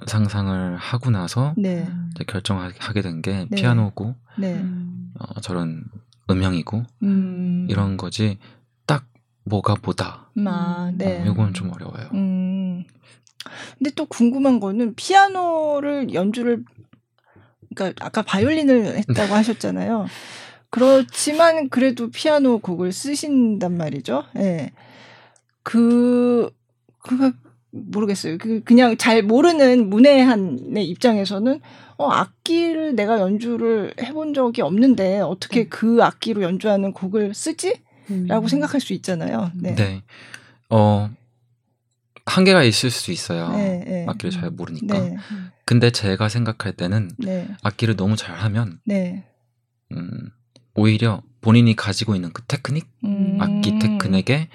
상상을 하고 나서 네, 이제 결정하게 된게 네. 피아노고 네, 음. 어, 저런 음향이고 음, 이런 거지 딱 뭐가 뭐다. 아, 네. 어, 이건 좀 어려워요. 음. 근데 또 궁금한 거는 피아노를 연주를 그러니까 아까 바이올린을 했다고 하셨잖아요. 그렇지만 그래도 피아노 곡을 쓰신단 말이죠. 예. 그 그가 모르겠어요. 그 그냥 잘 모르는 문외한의 입장에서는 어 악기를 내가 연주를 해본 적이 없는데 어떻게 그 악기로 연주하는 곡을 쓰지? 라고 음. 생각할 수 있잖아요. 네. 네. 어 한계가 있을 수 있어요. 네, 네. 악기를 잘 모르니까. 네. 근데 제가 생각할 때는 네. 악기를 너무 잘하면 네. 음, 오히려 본인이 가지고 있는 그 테크닉, 음. 악기 테크닉에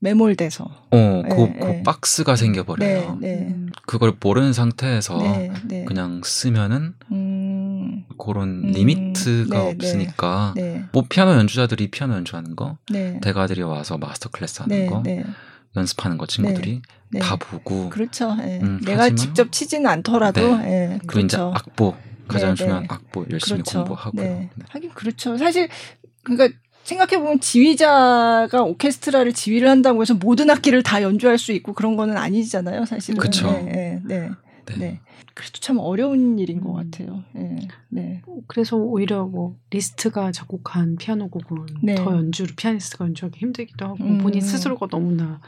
매몰돼서. 어, 그, 네, 그 네. 박스가 생겨버려요. 네, 네. 음. 그걸 모르는 상태에서 네, 네. 그냥 쓰면은 음. 그런 음. limit가 네, 네. 없으니까 네. 뭐 피아노 연주자들이 피아노 연주하는 거, 네. 대가들이 와서 master class 하는 네, 거, 네. 연습하는 거 친구들이 네. 다 보고 그렇죠. 예. 음, 내가 하지만- 직접 치지는 않더라도 예. 그리고 이제 그렇죠. 악보 가장 네, 중요한 네. 악보 열심히 그렇죠. 공부하고요. 네. 네. 하긴 그렇죠. 사실 그러니까 생각해 보면 지휘자가 오케스트라를 지휘를 한다고 해서 모든 악기를 다 연주할 수 있고 그런 거는 아니잖아요, 사실은. 그쵸. 네, 네, 네. 네. 네. 그래도 참 어려운 일인 것 음. 같아요. 예. 네. 그래서 오히려 뭐 리스트가 작곡한 피아노 곡은 네. 더 연주를 피아니스트가 연주하기 힘들기도 하고 음. 본인 스스로가 너무나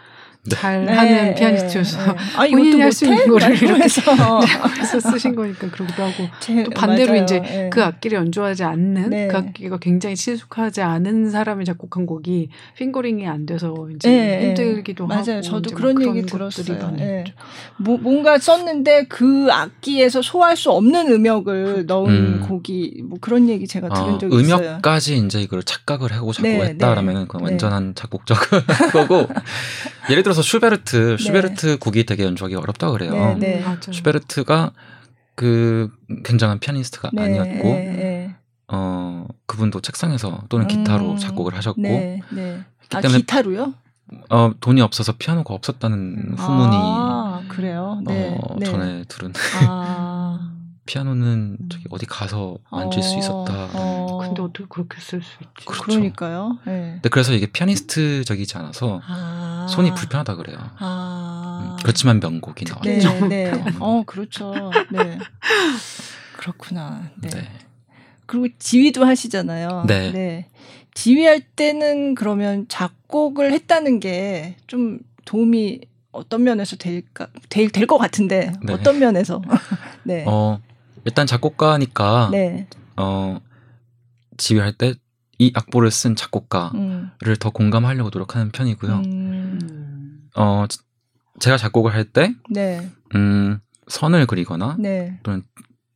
잘 네, 하는 피아니스트여서 네. 아, 본인이 이것도 할수 있는? 거를 이렇게 해서 그래서 쓰신 거니까 그러기도 하고 제- 또 반대로 맞아요. 이제 네. 그 악기를 연주하지 않는 네. 그 악기가 굉장히 친숙하지 않은 사람이 작곡한 곡이 핑거링이 안 돼서 이제 네, 힘들기도 네. 하고 맞아요. 저도 막 그런 얘기 들었어요. 뭐, 뭔가 썼는데 그 악기에서 소화할 수 없는 음역을 넣은 음. 곡이 뭐 그런 얘기 제가 들은 어, 적이 있어요. 음역까지 이제 이걸 착각을 하고 네, 작곡했다라면 그건 네. 완전한 작곡적 거고 예를 들어서 슈베르트 슈베르트 곡이 되게 연주하기 어렵다 그래요. 네, 네. 음, 맞아요. 슈베르트가 그 굉장한 피아니스트가 네, 아니었고 예, 어 그분도 책상에서 또는 기타로 음, 작곡을 예. 하셨고 네, 네. 아, 때문에- 기타로요? 어 돈이 없어서 피아노가 없었다는 후문이 아, 그래요. 네. 어, 네. 전에 들은 아. 피아노는 저기 어디 가서 앉을 수 어, 있었다. 어. 근데 어떻게 그렇게 쓸 수 있지? 그렇죠. 그러니까요. 네. 근데 그래서 이게 피아니스트적이지 않아서 아. 손이 불편하다 그래요. 아. 음, 그렇지만 명곡이 네, 나왔죠. 네. 그거는. 어, 그렇죠. 네. 그렇구나. 네. 네. 그리고 지휘도 하시잖아요. 네. 지휘할 때는 그러면 작곡을 했다는 게 좀 도움이 어떤 면에서 될까 될것 같은데 네. 어떤 면에서 네. 어 일단 작곡가니까 네. 어 지휘할 때 이 악보를 쓴 작곡가를 음. 더 공감하려고 노력하는 편이고요. 음. 음. 어 지- 제가 작곡을 할 때 네. 음, 선을 그리거나 네.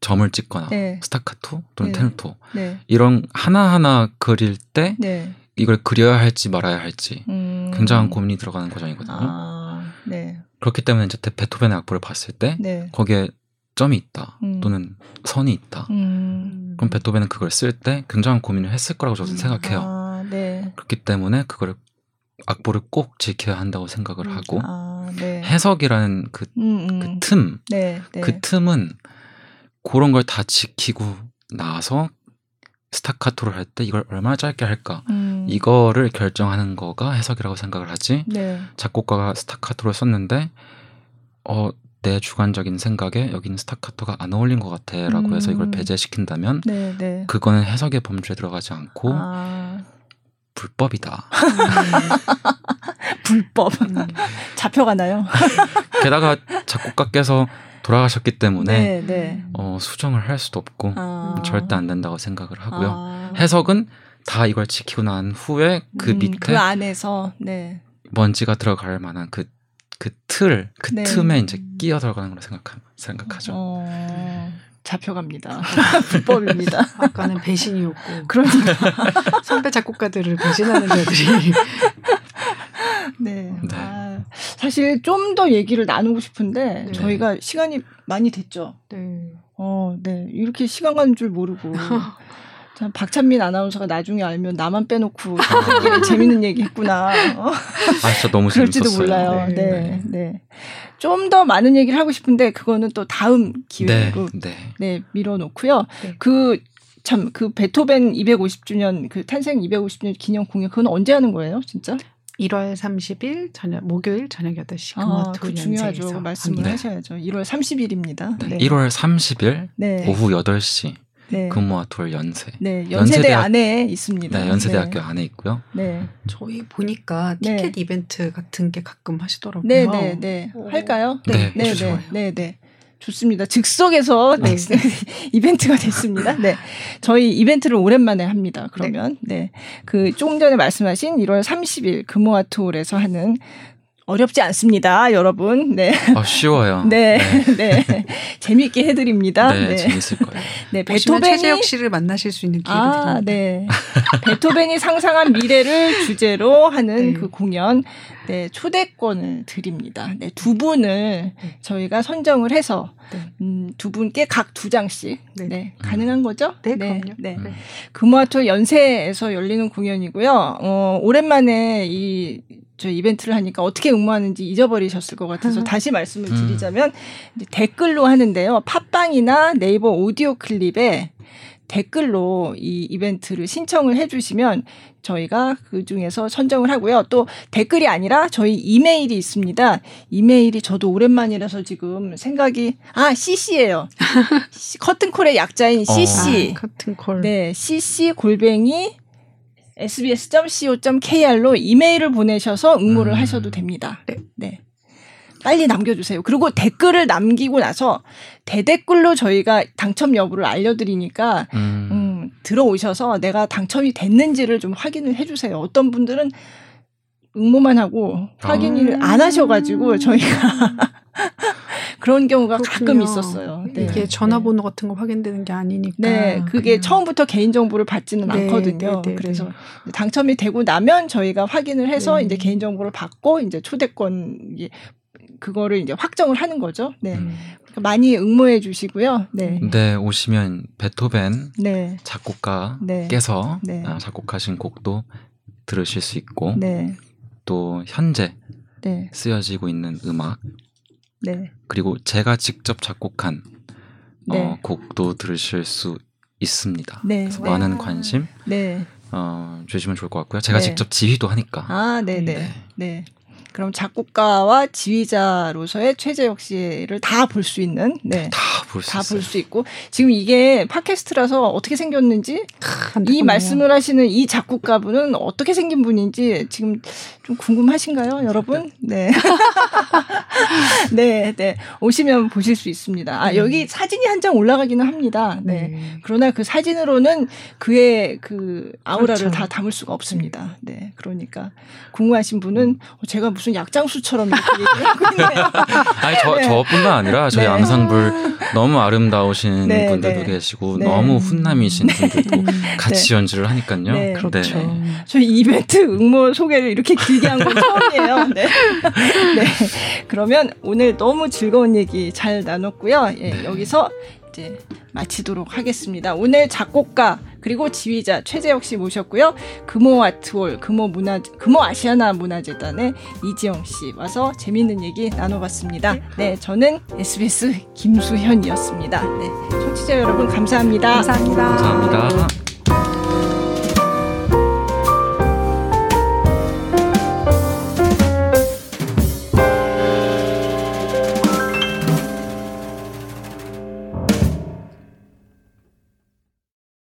점을 찍거나 네. 스타카토 또는 네. 테누토 네. 이런 하나하나 그릴 때 네. 이걸 그려야 할지 말아야 할지 음. 굉장한 고민이 들어가는 과정이거든요. 아, 네. 그렇기 때문에 이제 베토벤의 악보를 봤을 때 네. 거기에 점이 있다 음. 또는 선이 있다. 음. 그럼 베토벤은 그걸 쓸 때 굉장한 고민을 했을 거라고 저는 음. 생각해요. 아, 네. 그렇기 때문에 그걸 악보를 꼭 지켜야 한다고 생각을 음. 하고 아, 네. 해석이라는 그, 음, 음. 그 틈, 네. 네. 그 틈은 그런 걸 다 지키고 나서 스타카토를 할 때 이걸 얼마나 짧게 할까 음. 이거를 결정하는 거가 해석이라고 생각을 하지 네. 작곡가가 스타카토를 썼는데 어 내 주관적인 생각에 여기는 스타카토가 안 어울린 것 같아라고 해서 이걸 음. 배제시킨다면 네, 네. 그거는 해석의 범주에 들어가지 않고 아, 불법이다. 불법 음. 잡혀가나요? 게다가 작곡가께서 돌아가셨기 때문에 네, 네. 어, 수정을 할 수도 없고 아. 절대 안 된다고 생각을 하고요. 아. 해석은 다 이걸 지키고 난 후에 그 음, 밑에 그 안에서 네. 먼지가 들어갈 만한 그, 그 틀, 그 네. 틈에 이제 끼어 들어가는 걸로 생각하, 생각하죠. 어, 잡혀갑니다. 불법입니다. 아까는 배신이었고 그러니까 선배 작곡가들을 배신하는 자들이 네. 네. 아, 사실 좀 더 얘기를 나누고 싶은데 네. 저희가 시간이 많이 됐죠. 네. 어, 네. 이렇게 시간 가는 줄 모르고. 참 박찬민 아나운서가 나중에 알면 나만 빼놓고 자기끼리 재밌는 얘기 했구나. 어? 아, 진짜 너무 그럴지도 재밌었어요. 몰라요. 네. 네, 네. 좀 더 많은 얘기를 하고 싶은데 그거는 또 다음 네, 기회로 네. 네, 밀어놓고요. 네. 그참 그 베토벤 250주년 그 탄생 250주년 기념 공연 그건 언제 하는 거예요, 진짜? 1월 30일 저녁 목요일 저녁 8시 아, 금화토 그 중요하죠. 말씀을 네. 하셔야죠. 1월 30일입니다. 네. 네. 1월 30일 네. 오후 8시 네. 금모아톨 연세. 네, 연세대 연세대학- 안에 있습니다. 네, 연세대학교 안에 있고요. 네. 저희 보니까 네. 티켓 이벤트 같은 게 가끔 하시더라고요. 네, 네, 네. 어. 할까요? 네, 네, 네, 좋아요. 네, 네. 좋습니다. 즉석에서 네. 이벤트가 됐습니다. 네. 저희 이벤트를 오랜만에 합니다. 그러면. 네. 그 조금 전에 말씀하신 1월 30일 금호아톨에서 하는 어렵지 않습니다, 여러분. 네. 아, 쉬워요. 네. 네. 재미있게 해드립니다. 네, 네. 재밌을 거예요. 네. 베토벤이 최재혁 씨를 만나실 수 있는 기회가 아, 됩니다. 네. 베토벤이 상상한 미래를 주제로 하는 네. 그 공연, 네, 초대권을 드립니다. 네, 두 분을 저희가 선정을 해서, 네. 음, 두 분께 각 두 장씩, 네, 네. 가능한 거죠? 네, 그럼요. 네. 음. 금화토 연세에서 열리는 공연이고요. 어, 오랜만에 이, 저 이벤트를 하니까 어떻게 응모하는지 잊어버리셨을 것 같아서 다시 말씀을 음. 드리자면 댓글로 하는데요. 팟빵이나 네이버 오디오 클립에 댓글로 이 이벤트를 신청을 해주시면 저희가 그 중에서 선정을 하고요. 또 댓글이 아니라 저희 이메일이 있습니다. 이메일이 저도 오랜만이라서 지금 생각이 아 CC예요. 커튼콜의 약자인 CC. 아, 커튼콜. 네, cc 골뱅이 sbs.co.kr로 이메일을 보내셔서 응모를 음. 하셔도 됩니다. 네. 네. 빨리 남겨주세요. 그리고 댓글을 남기고 나서 대댓글로 저희가 당첨 여부를 알려드리니까 음. 음, 들어오셔서 내가 당첨이 됐는지를 좀 확인을 해주세요. 어떤 분들은 응모만 하고 확인을 안 하셔가지고 저희가 그런 경우가 가끔 그렇군요. 있었어요. 네. 이게 전화번호 같은 거 확인되는 게 아니니까. 네, 그게 그냥. 처음부터 개인 정보를 받지는 네, 않거든요. 네, 네, 그래서 네. 당첨이 되고 나면 저희가 확인을 해서 네. 이제 개인 정보를 받고 이제 초대권 그거를 이제 확정을 하는 거죠. 네, 음. 그러니까 많이 응모해 주시고요. 네, 근데 오시면 베토벤 네, 작곡가께서 네. 네. 아, 작곡하신 곡도 들으실 수 있고 네, 또 현재 네, 쓰여지고 있는 음악 네, 그리고 제가 직접 작곡한 네. 어, 곡도 들으실 수 있습니다. 네, 그래서 네. 많은 관심 네. 어, 주시면 좋을 것 같고요. 제가 네. 직접 지휘도 하니까 아, 네, 네, 네. 네. 그럼 작곡가와 지휘자로서의 최재혁 씨를 다 볼 수 있는, 네. 다볼수다 있어요. 볼수 있고 지금 이게 팟캐스트라서 어떻게 생겼는지 이 안타깝네요. 말씀을 하시는 이 작곡가분은 어떻게 생긴 분인지 지금 좀 궁금하신가요, 여러분? 네. 네, 네. 오시면 보실 수 있습니다. 아, 음. 여기 사진이 한 장 올라가기는 합니다. 네. 네. 그러나 그 사진으로는 그의 그 아우라를 그렇죠. 다 담을 수가 없습니다. 네. 그러니까 궁금하신 분은 어, 제가 무슨 약장수처럼 이렇게 얘기를 하고 있네요. 아니 저 네. 저뿐만 아니라 저희 네. 앙상블 너무 아름다우신 네, 분들도 네. 계시고 네. 너무 훈남이신 분들도 음, 같이 연주를 하니까요. 네. 그렇죠. 저희 이벤트 응모 소개를 이렇게 길게 한 건 처음이에요. 네. 네. 그러면 오늘 너무 즐거운 얘기 잘 나눴고요. 예, 네. 여기서 이제 마치도록 하겠습니다. 오늘 작곡가 그리고 지휘자 최재혁 씨 모셨고요. 금호 아트홀, 금호 문화, 금호 아시아나 문화재단의 이지영 씨 와서 재밌는 얘기 나눠봤습니다. 네, 저는 SBS 김수현이었습니다. 네, 청취자 여러분 감사합니다. 감사합니다. 감사합니다.